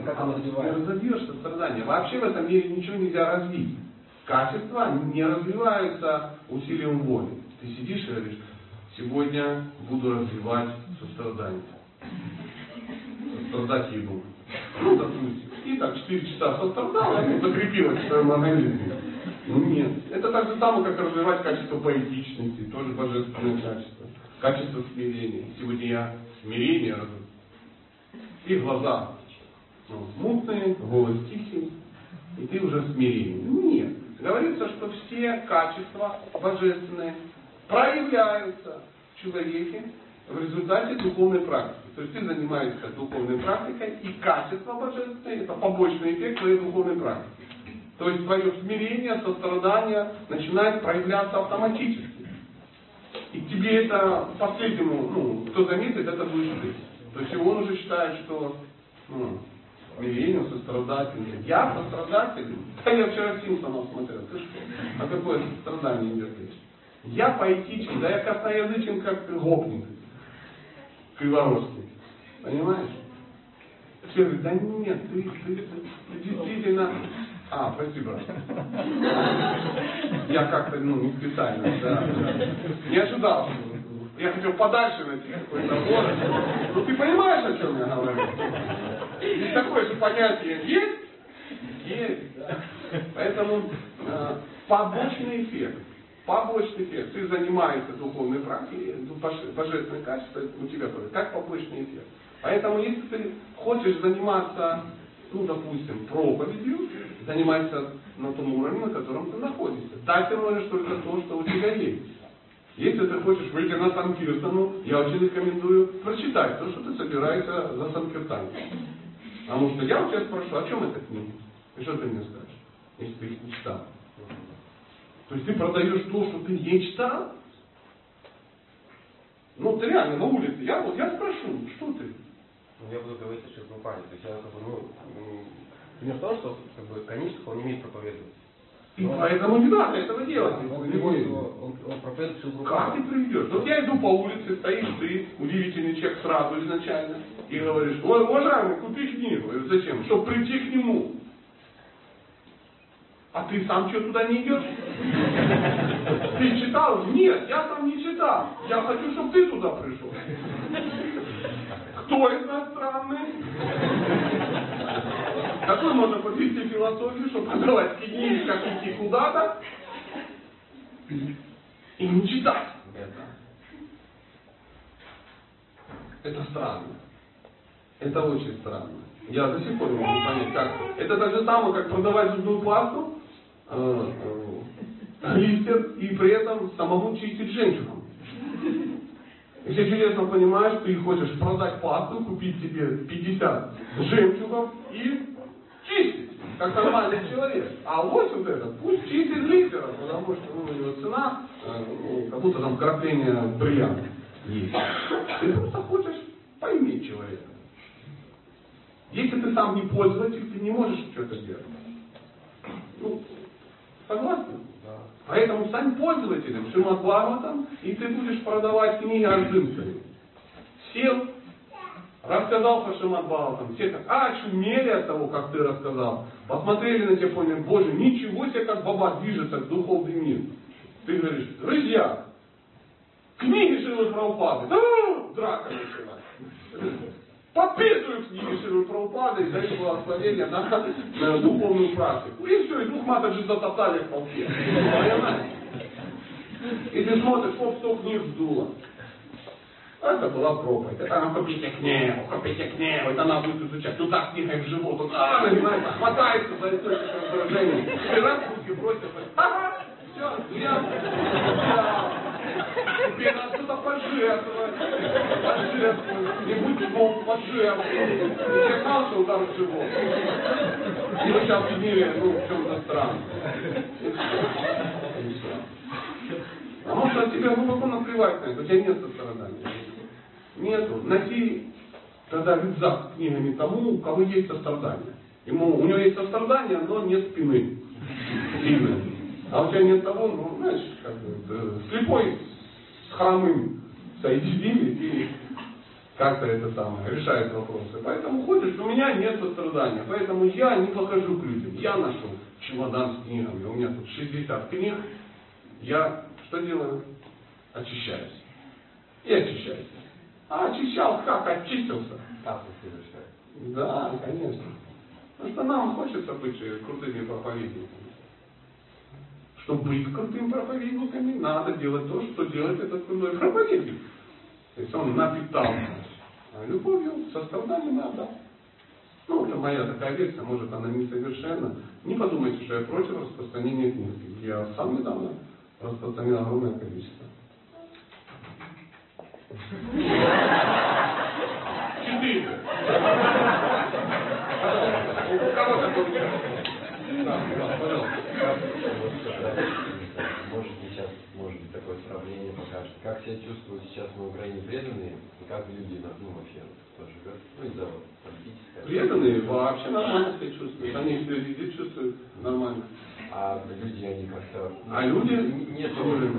Как, оно Ты развивается? разовьешь сострадание. Вообще в этом мире ничего нельзя развить. Качества не развиваются усилием воли. Ты сидишь и говоришь, сегодня буду развивать сострадание. Сострадать еду. Ну, допустим. И так 4 часа сострадал, и оно закрепилось в своем организме. Ну нет. Это так же самое, как развивать качество поэтичности, тоже божественное качество. Качество смирения. Сегодня я смирение развиваю. И глаза ну, мутные, голос тихий, и ты уже смирение. Нет. Говорится, что все качества божественные проявляются в человеке в результате духовной практики. То есть ты занимаешься духовной практикой, и качество божественное – это побочный эффект твоей духовной практики. То есть твое смирение, сострадание начинает проявляться автоматически. И тебе это последнему, ну, кто заметит, это будешь ты. То есть он уже считает, что ну, смирение, сострадательный. Я [LAUGHS] сострадатель? Да я вчера Симпсонов смотрел. Ты что? А какое сострадание терпишь? Я поэтичен, да я косноязычен, как гопник. Криворожский. Понимаешь? Все говорят, да нет, ты, ты, ты, действительно... А, спасибо. Я как-то, ну, не специально, да. Не ожидал. Я хотел подальше найти какой-то город. Ну ты понимаешь, о чем я говорю? И такое же понятие есть? Есть. Поэтому э, побочный эффект. Побочный эффект. Ты занимаешься духовной практикой, боже- божественное качество у тебя тоже, как побочный эффект. Поэтому если ты хочешь заниматься, ну, допустим, проповедью, занимайся на том уровне, на котором ты находишься. Дать ты можешь только то, что у тебя есть. Если ты хочешь выйти на Санкиртану, я очень рекомендую прочитать то, что ты собираешься за Санкиртаном. Потому что я у тебя спрошу, о чем эта книга? И что ты мне скажешь, если ты их не читал? То есть ты продаешь то, что ты не читал? Ну, ты реально на улице. Я вот я спрошу, что ты? Ну, я буду говорить о Шилпрупаде. То есть я как бы, ну, м, пример в том, что как бы Канишев, он не умеет проповедовать. И поэтому не надо этого делать. Он, Не приводит, он, он проповедует Как Шилпрупаду. ты приведешь? Вот я иду по улице, стоишь ты, удивительный человек сразу изначально, и говоришь, ой, уважаемый, купи книгу. Я говорю, зачем? Чтобы прийти к нему. А ты сам что туда не идешь? Ты читал? Нет, я там не читал. Я хочу, чтобы ты туда пришел. Кто из нас странный? Какой можно подвести философию, чтобы продавать книги, как идти куда-то и не читать это? Это странно. Это очень странно. Я до сих пор не могу понять, как. Это так же самое, как продавать зубную пасту, э, э, листер, и при этом самому чистить жемчугом. Если чудесно понимаешь, ты хочешь продать пасту, купить себе 50 жемчугов и чистить, как нормальный человек. А вот вот этот, пусть чистит листером, потому что ну, у него цена, э, ну, как будто там крапление бриллианта есть. Ты просто хочешь поиметь человека. Если ты сам не пользователь, ты не можешь что-то делать. Ну, согласны? Поэтому стань пользователем Шримад Бхагаватам, и ты будешь продавать книги Арджинскими. Сел, рассказал про Шримад Бхагаватам, все так, а, очумели от того, как ты рассказал. Посмотрели на тебя, поняли, боже, ничего себе, как баба движется в духовный мир. Ты говоришь, друзья, книги Прабхупады, да, драка началась. Подписываю книги Шилы Прабхупады и даю благословение на, на духовную практику. И все, и двух маток же затоптали в толпе. Понимаешь? И ты смотришь, оп, сто книг сдуло. Это была проповедь. Это она купите книгу, купите книгу, это надо будет изучать. Ну так книгой в живот. Он, а, начинается, хватается за источник раздражения. И раз руки бросил, ага, все, я, я. тебе надо что-то пожертвовать. Пожертвовать. Не будь мог пожертвовать. Что удар в живот. И вы сейчас в мире, ну, в чем-то странно. Может, от тебя глубоко наплевать на это, у тебя нет сострадания. Нету. Носи тогда рюкзак с книгами тому, у кого есть сострадание. Ему, у него есть сострадание, но нет спины. Сильной. А у тебя нет того, ну, знаешь, как бы, слепой хромым соединились и как-то это самое, решает вопросы. Поэтому ходишь, у меня нет сострадания, поэтому я не похожу к людям. Я нашел чемодан с книгами, у меня тут 60 книг, я что делаю? Очищаюсь. И очищаюсь. А очищал как? Очистился. Да, конечно. Потому что нам хочется быть крутыми проповедниками. Чтобы быть крутыми проповедниками, надо делать то, что делает этот крутой проповедник. То есть он напитался любовью, состраданием надо. Ну, это моя такая версия, может она несовершенна. Не подумайте, что я против распространения книг. Я сам недавно распространил огромное количество. Четыре. У кого такой. Может сейчас, может быть, такое сравнение покажет. Как себя чувствуют сейчас на Украине преданные, и как люди, ну, вообще, кто живет, ну, из-за вот политической... Преданные вообще нормально себя чувствуют. Они себя везде чувствуют нормально. А люди, они как-то... А люди? Нет, Тоже.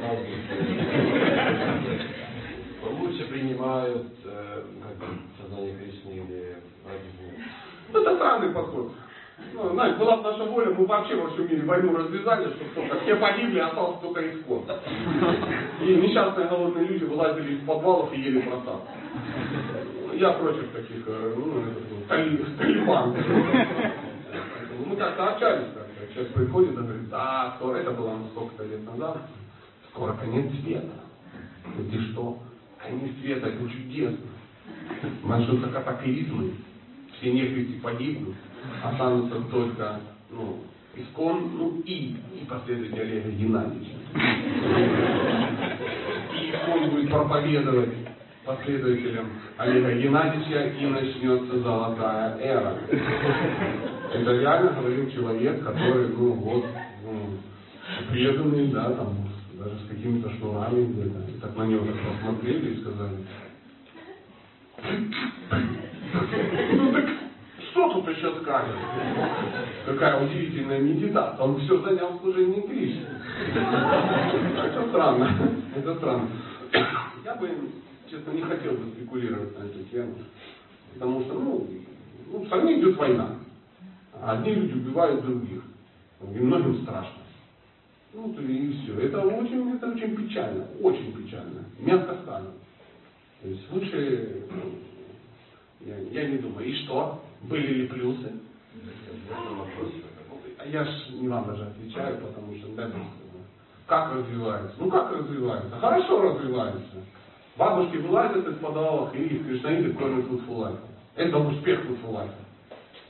лучше принимают э, как сознание Кришны или Ну, Это странный подход. Ну, знаешь, была бы наша воля, мы вообще во всем мире войну развязали, чтобы только все погибли, остался только исход. И несчастные голодные люди вылазили из подвалов и ели просад. Я против таких, э, ну, ну, тали- талибан. Мы как-то общались как-то. Человек приходит и говорит, да, скоро, это было сколько-то лет назад, скоро конец света. Ты что? Конец света, это чудесно. Начнутся катаклизмы, все нехристи погибнут, останутся только, ну, искон, ну и, и последователи Олега Геннадьевича. И он будет проповедовать последователям Олега Геннадьевича и начнется золотая эра. Это реально говорил человек, который, ну вот, ну, преданный, да, там, даже с какими-то шнурами где-то. Так на него так посмотрели и сказали, ну так что тут еще скажешь? Какая удивительная медитация. Он все занял в служении Кришне. Это странно. Это странно. Я бы, честно, не хотел бы спекулировать на эту тему. Потому что, ну, ну в стране идет война. Одни люди убивают других. И многим страшно. Ну, то и все. Это очень, это очень печально. Очень печально. Мягко скажем. То есть лучше, ну, я, я не думаю, и что? Были ли плюсы? А Я ж не вам даже отвечаю, потому что да, как развивается? Ну как развивается? Хорошо развивается. Бабушки вылазят из подвалов и кришнаиты кормят фудфулайфа. Это успех фудфулайфа.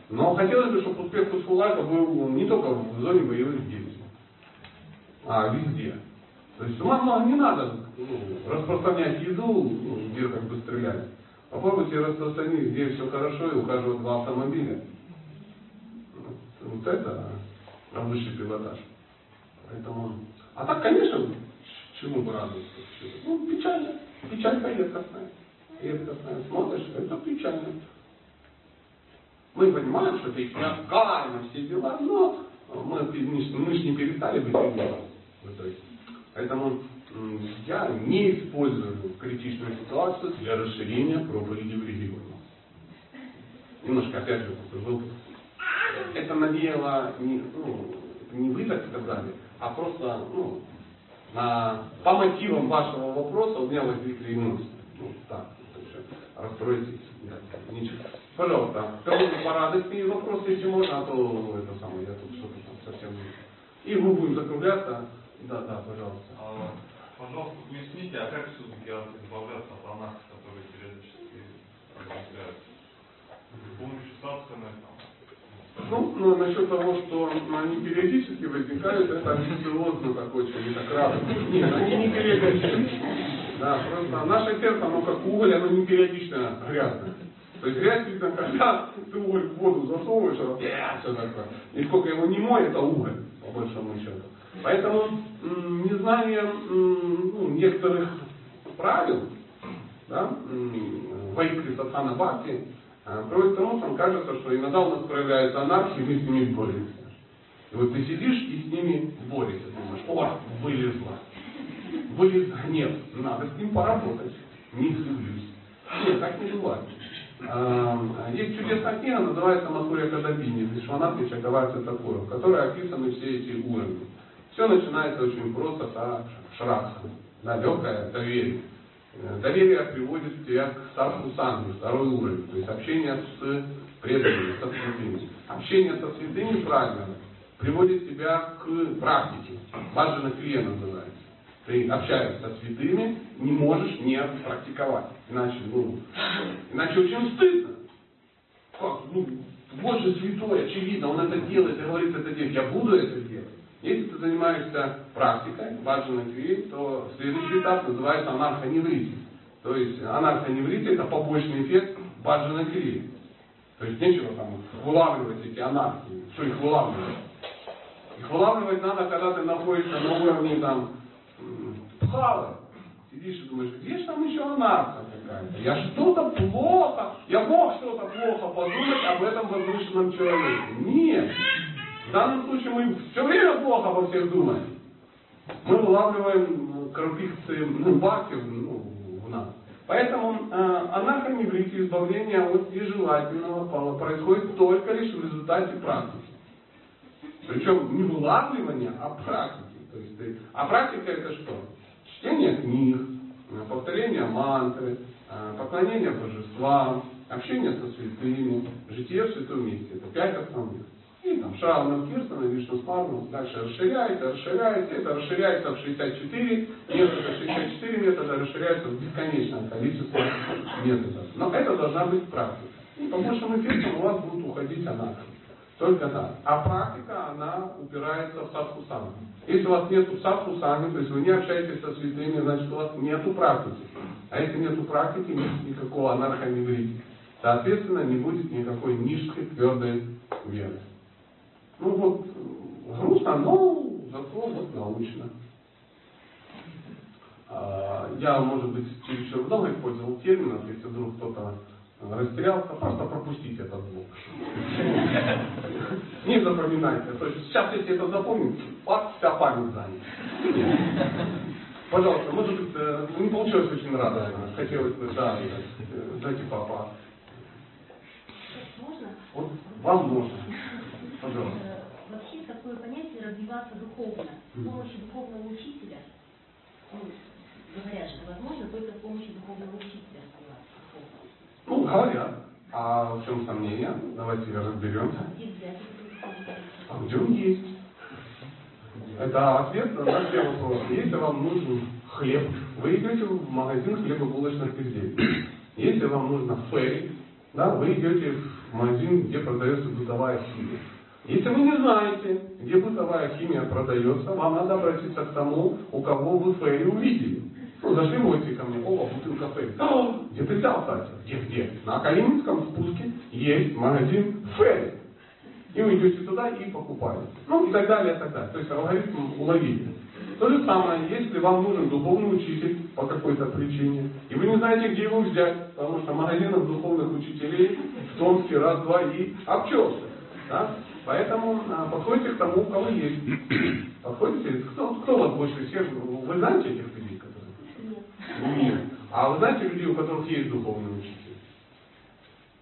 Но хотелось бы, чтобы успех фудфулайфа был не только в зоне боевых действий, а везде. То есть вам не надо ну, распространять еду, ну, где как бы стрелять. Попробуйте распространить, где все хорошо, и у каждого два автомобиля. Вот, это высший пилотаж. Поэтому, а так, конечно, чему бы радоваться? Ну, печально. Печаль редкостная. Редкостная. Смотришь, это печально. Мы понимаем, что это неоскально, все дела, но мы, мы же не перестали быть итоге. Поэтому я не использую критичную ситуацию для расширения проповеди в регионе. Немножко, опять же, был. Это навеяло не, ну, не вы так сказали, а просто ну, на, по мотивам вашего вопроса у меня возникли эмоции. Ну, так, расстроитесь. Да, ничего. Пожалуйста, кому-то по радости вопрос, если можно, а то это самое, я тут что-то там совсем. И мы будем закругляться. Да, да, пожалуйста. Пожалуйста, поясните, а как все-таки избавляться от анархии, которые периодически возникают? С помощью садханы, Ну, ну, насчет того, что они периодически возникают, это амбициозно так очень, не так рано. Нет, они не периодически. Да, просто наше сердце, оно как уголь, оно не периодично грязное. То есть грязь видно, когда ты уголь в воду засовываешь, оно все такое. И сколько его не мой, это уголь, по большому счету. Поэтому незнание ну, некоторых правил, да, м, в Айкре Сатхана Бхакти, э, приводит к тому, что кажется, что иногда у нас проявляется анархия, мы с ними боремся. И вот ты сидишь и с ними борешься, думаешь, о, вылезла. Вылез гнев, надо с ним поработать. Не злюсь. Нет, так не бывает. А, Есть чудесная книга, называется Масурия Кадабини, Вишванат Чакаварти Такура, в которой описаны все эти уровни. Все начинается очень просто с шракха, да, легкое доверие. Э, Доверие приводит тебя к садху санги, второй уровень, то есть общение с преданными, со святыми. Общение со святыми правильно приводит тебя к практике. Баджана крия называется. Ты общаешься со святыми, не можешь не практиковать. Иначе, ну, иначе очень стыдно. Как? Ну, вот же святой, очевидно, он это делает и говорит это делать. Я буду это делать. Если ты занимаешься практикой, баджана крия, то следующий этап называется анархоневрити. То есть анархоневрити это побочный эффект баджана крия. То есть нечего там вылавливать эти анархии. Что их вылавливать? Их вылавливать надо, когда ты находишься на уровне там пхалы. Сидишь и думаешь, где же там еще анархия какая-то? Я что-то плохо, я мог что-то плохо подумать об этом возвышенном человеке. Нет. В данном случае мы все время плохо обо всех думаем. Мы вылавливаем крупицы ну, бхакти ну, в нас. Поэтому э, анархоневрите, избавление от нежелательного пола, происходит только лишь в результате практики. Причем не вылавливание, а практики. То есть ты, а практика это что? Чтение книг, э, повторение мантры, э, поклонение божествам, общение со святыми, житие в святом месте. Это пять основных. И там Шравна, Кирсона, Вишну Спарну, дальше расширяется, расширяется, это расширяется в 64 метода, 64 метода расширяется в бесконечное количество методов. Но это должна быть практика. И по большему эффекту у вас будут уходить анахи. Только так. А практика, она упирается в садхусангу. Если у вас нет садхусанги, то есть вы не общаетесь со святыми, значит у вас нету практики. А если нету практики, нет никакого анархоневрити. Соответственно, не будет никакой низкой твердой веры. Ну вот, грустно, но зато вот научно. А, Я, может быть, чересчур много использовал терминов, если вдруг кто-то растерялся, просто пропустите этот блок. Не запоминайте. То есть сейчас, если это запомните, вас вся память занята. Пожалуйста, может быть, э, не получилось очень радостно. Хотелось бы, да, дайте папа. Можно? Вот вам можно. Пожалуйста. Э, Вообще такое понятие развиваться духовно. С помощью духовного учителя, ну, говорят же, возможно только с помощью духовного учителя развиваться духовно. Ну, говорят. А в чем сомнение? Давайте разберемся. А где он есть? Это ответ на все вопросы. Если вам нужен хлеб, вы идете в магазин хлебобулочных изделий. Если вам нужно ферри, да, вы идете в магазин, где продается бытовая химия. Если вы не знаете, где бытовая химия продается, вам надо обратиться к тому, у кого вы ферри увидели. Ну, зашли в гости ко мне, о, бутылка ферри. «А, Где ты взял, кстати? Где, где? На Калининском спуске есть магазин ферри. И вы идете туда и покупаете. Ну и так далее, и так далее. То есть алгоритм уловили. То же самое, если вам нужен духовный учитель по какой-то причине, и вы не знаете, где его взять, потому что магазинов духовных учителей в Томске раз-два и обчелся. Да? Поэтому а, подходите к тому, у кого есть. [CLEARS THROAT] Подходите, кто, кто вас больше всех, вы знаете этих людей, которые? Нет. Нет. А вы знаете людей, у которых есть духовный учитель?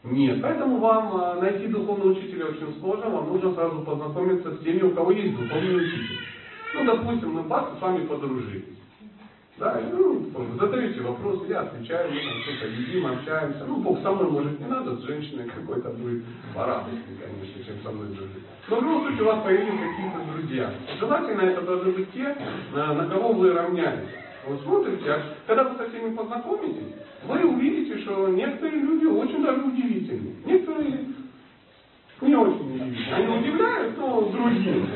Нет. Поэтому вам а, найти духовного учителя очень сложно, вам нужно сразу познакомиться с теми, у кого есть духовный учитель. Ну, допустим, мы бац, с вами подружились. Да, и, ну, задаете вопросы, я отвечаю, мы там что-то едим, общаемся. Ну, Бог со мной может не надо, с женщиной какой-то будет порадостнее, конечно, чем со мной дружить. Но в любом случае у вас появились какие-то друзья. Желательно это должны быть те, на, на кого вы равняетесь. Вы смотрите, а когда вы со всеми познакомитесь, вы увидите, что некоторые люди очень даже удивительны. Некоторые не очень удивительны. Они удивляют, но другим.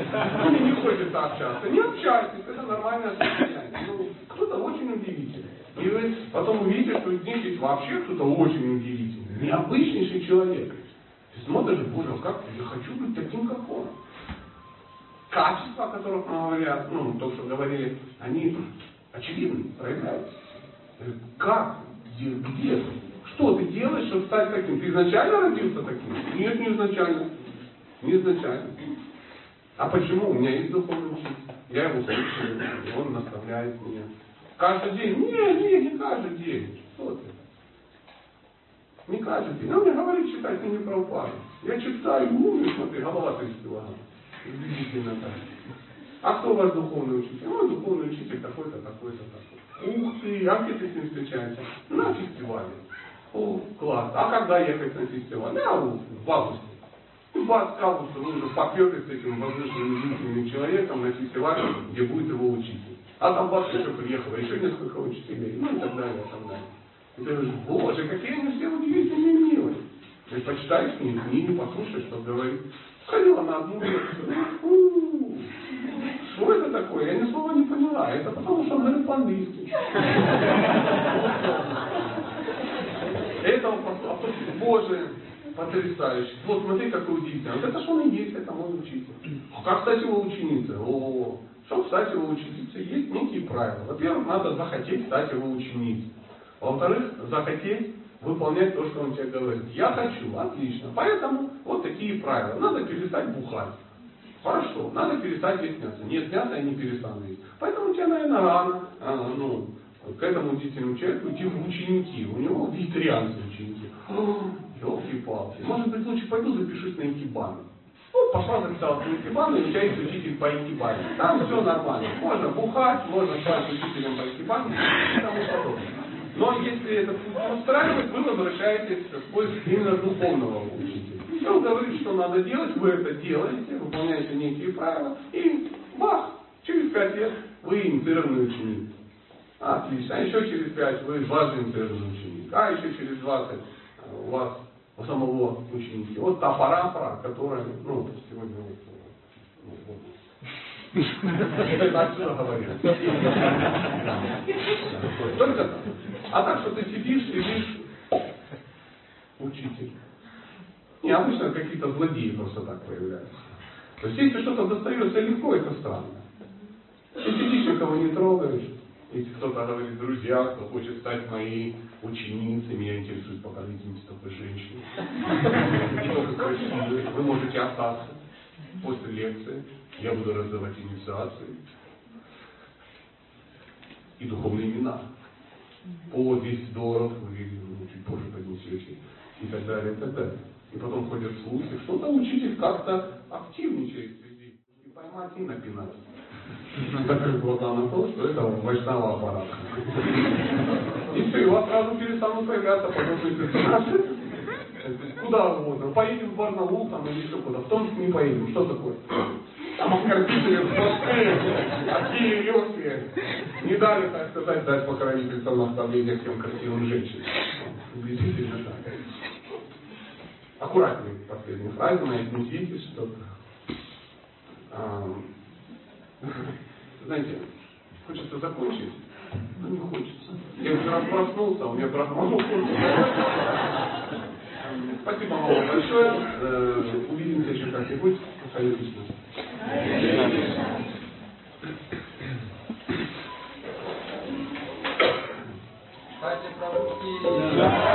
Или не хочется общаться. Не общайтесь, это нормальное состояние. Кто-то очень удивительный. И вы потом увидите, что из них есть вообще кто-то очень удивительный, необычнейший человек. Ты смотришь, боже, как я хочу быть таким, как он. Качества, о которых мы говорят, ну, то, что говорили, они очевидны, проявляются. Как? Где? Где? Что ты делаешь, чтобы стать таким? Ты изначально родился таким? Нет, не изначально. Не изначально. А почему? У меня есть духовный учитель. Я его слушаю, он наставляет меня. Каждый день? Нет, нет, не каждый день. Что ты? Не каждый день. Он мне говорит читать не про упаду. Я читаю, умный, смотри, голова 30 килограмм. Удивительно так. А кто ваш духовный учитель? Ну, духовный учитель такой-то, такой-то, такой. Ух ты, а где ты с ним встречаешься? На фестивале. О, класс. А когда ехать на фестиваль? А, в августе. Ну, к августу вы уже поперлись с этим воздушным человеком на фестиваль, где будет его учитель. А там бац, еще приехало, еще несколько учителей, ну и так далее, и так далее. И ты говоришь, боже, какие они все удивительные милые. Ты почитаешь книги, книги, послушаешь, что говорит. Ходила на одну лекцию. Что это такое? Я ни слова не поняла. Это потому, что он говорит по-английски. Это Боже, потрясающе. Вот смотри, какой удивительный. Вот это что он и есть, это мой учитель. А как стать его ученицей? О, чтобы стать его ученицей, есть некие правила. Во-первых, надо захотеть стать его ученицей. Во-вторых, захотеть выполнять то, что он тебе говорит. Я хочу, отлично. Поэтому вот такие правила. Надо перестать бухать. Хорошо, надо перестать есть мясо. Нет мяса, я не перестану есть. Поэтому тебе, наверное, рано а, ну, к этому удивительному человеку идти в ученики. У него вегетарианские ученики. Елки-палки. Может быть, лучше пойду запишусь на икебану. Ну, пошла записалась на икебану, и у тебя есть учитель по икебане. Там все нормально. Можно бухать, можно стать учителем по икебане и тому подобное. Но если не устраивает, вы возвращаетесь в поиск именно духовного учителя. И он говорит, что надо делать, вы это делаете, выполняете некие правила, и бах, через пять лет вы инициированный ученик. Отлично. А еще через пять вы важный инициированный ученик. А еще через 20 у вас у самого ученики. Вот та пара, которая, ну, сегодня ну. Только так. А так, что ты сидишь, сидишь, учитель. Не, обычно какие-то злодеи просто так появляются. То есть, если что-то достается легко, это странно. Ты сидишь, никого не трогаешь. Если кто-то говорит, друзья, кто хочет стать моей ученицей, интересует, покажите мне такой женщины. Вы можете остаться после лекции. Я буду раздавать инициации и духовные имена. По 200 долларов ну, чуть позже поднесете и так далее, и так далее. И потом ходят слухи, что-то учитель как-то активничает среди. И поймать и напинать. Закрыть глаза на то, что это вайшнава аппарат. И все, и у вас сразу перестанут появляться подобные персонажи. Куда угодно. Поедем в Барнаул там или еще куда. В Томск не поедем. Что такое? Там оскорбители в Москве, легкие. Не дали, так сказать, дать покровительство наставления всем красивым женщинам. Убедительно так. Аккуратнее последние фразы, отнеситесь, что а, знаете, хочется закончить, но не хочется. Я уже раз проснулся, у меня брахман Спасибо вам большое. Э, увидимся еще как-нибудь. Кришна. Кстати, Прабхупки.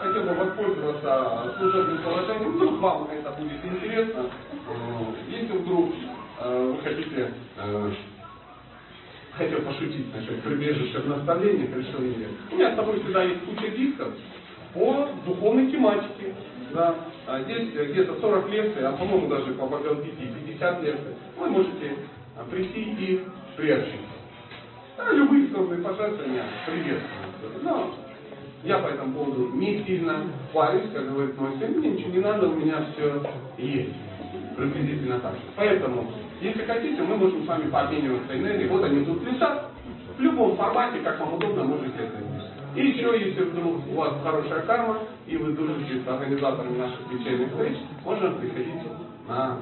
Хотел бы воспользоваться служебным положением. Вдруг вам это будет интересно. Э, Если вдруг э, вы хотите э, хотел пошутить насчет прибежища в наставлениях, решил не У меня с тобой всегда есть куча дисков по духовной тематике. Да. А здесь где-то 40 лекций, а по-моему даже по Бхагавадгите 50 лекций. Вы можете прийти и приобщиться. А любые духовные пожертвования приветствуются. Я по этому поводу не сильно парюсь, как говорит мой сын, мне ничего не надо, у меня все есть. Приблизительно так. Поэтому если хотите, мы можем с вами пообмениваться энергией. Вот они тут лежат. В любом формате, как вам удобно, можете это сделать. И еще, если вдруг у вас хорошая карма, и вы дружите с организаторами наших вечерних встреч, можно приходить на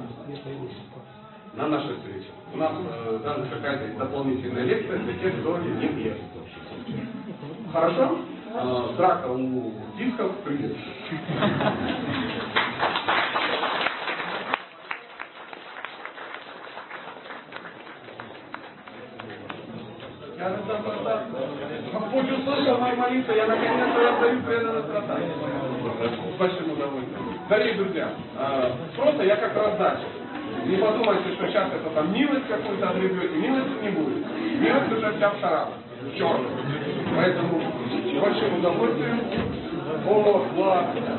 на нашей встрече. У нас э, даже какая-то дополнительная лекция для тех, кто не пьет. Хорошо? Э, драка у дисков приветствую. Я. Господь услышал мои молитвы, я наконец-то раздаю преданность продаться. С большим удовольствием. Дорогие друзья, э, просто я как раздача. Не подумайте, что сейчас это там милость какую-то огребете. Милости не будет. Милость уже вся в шарах. В. Поэтому большим удовольствием. О, ладно.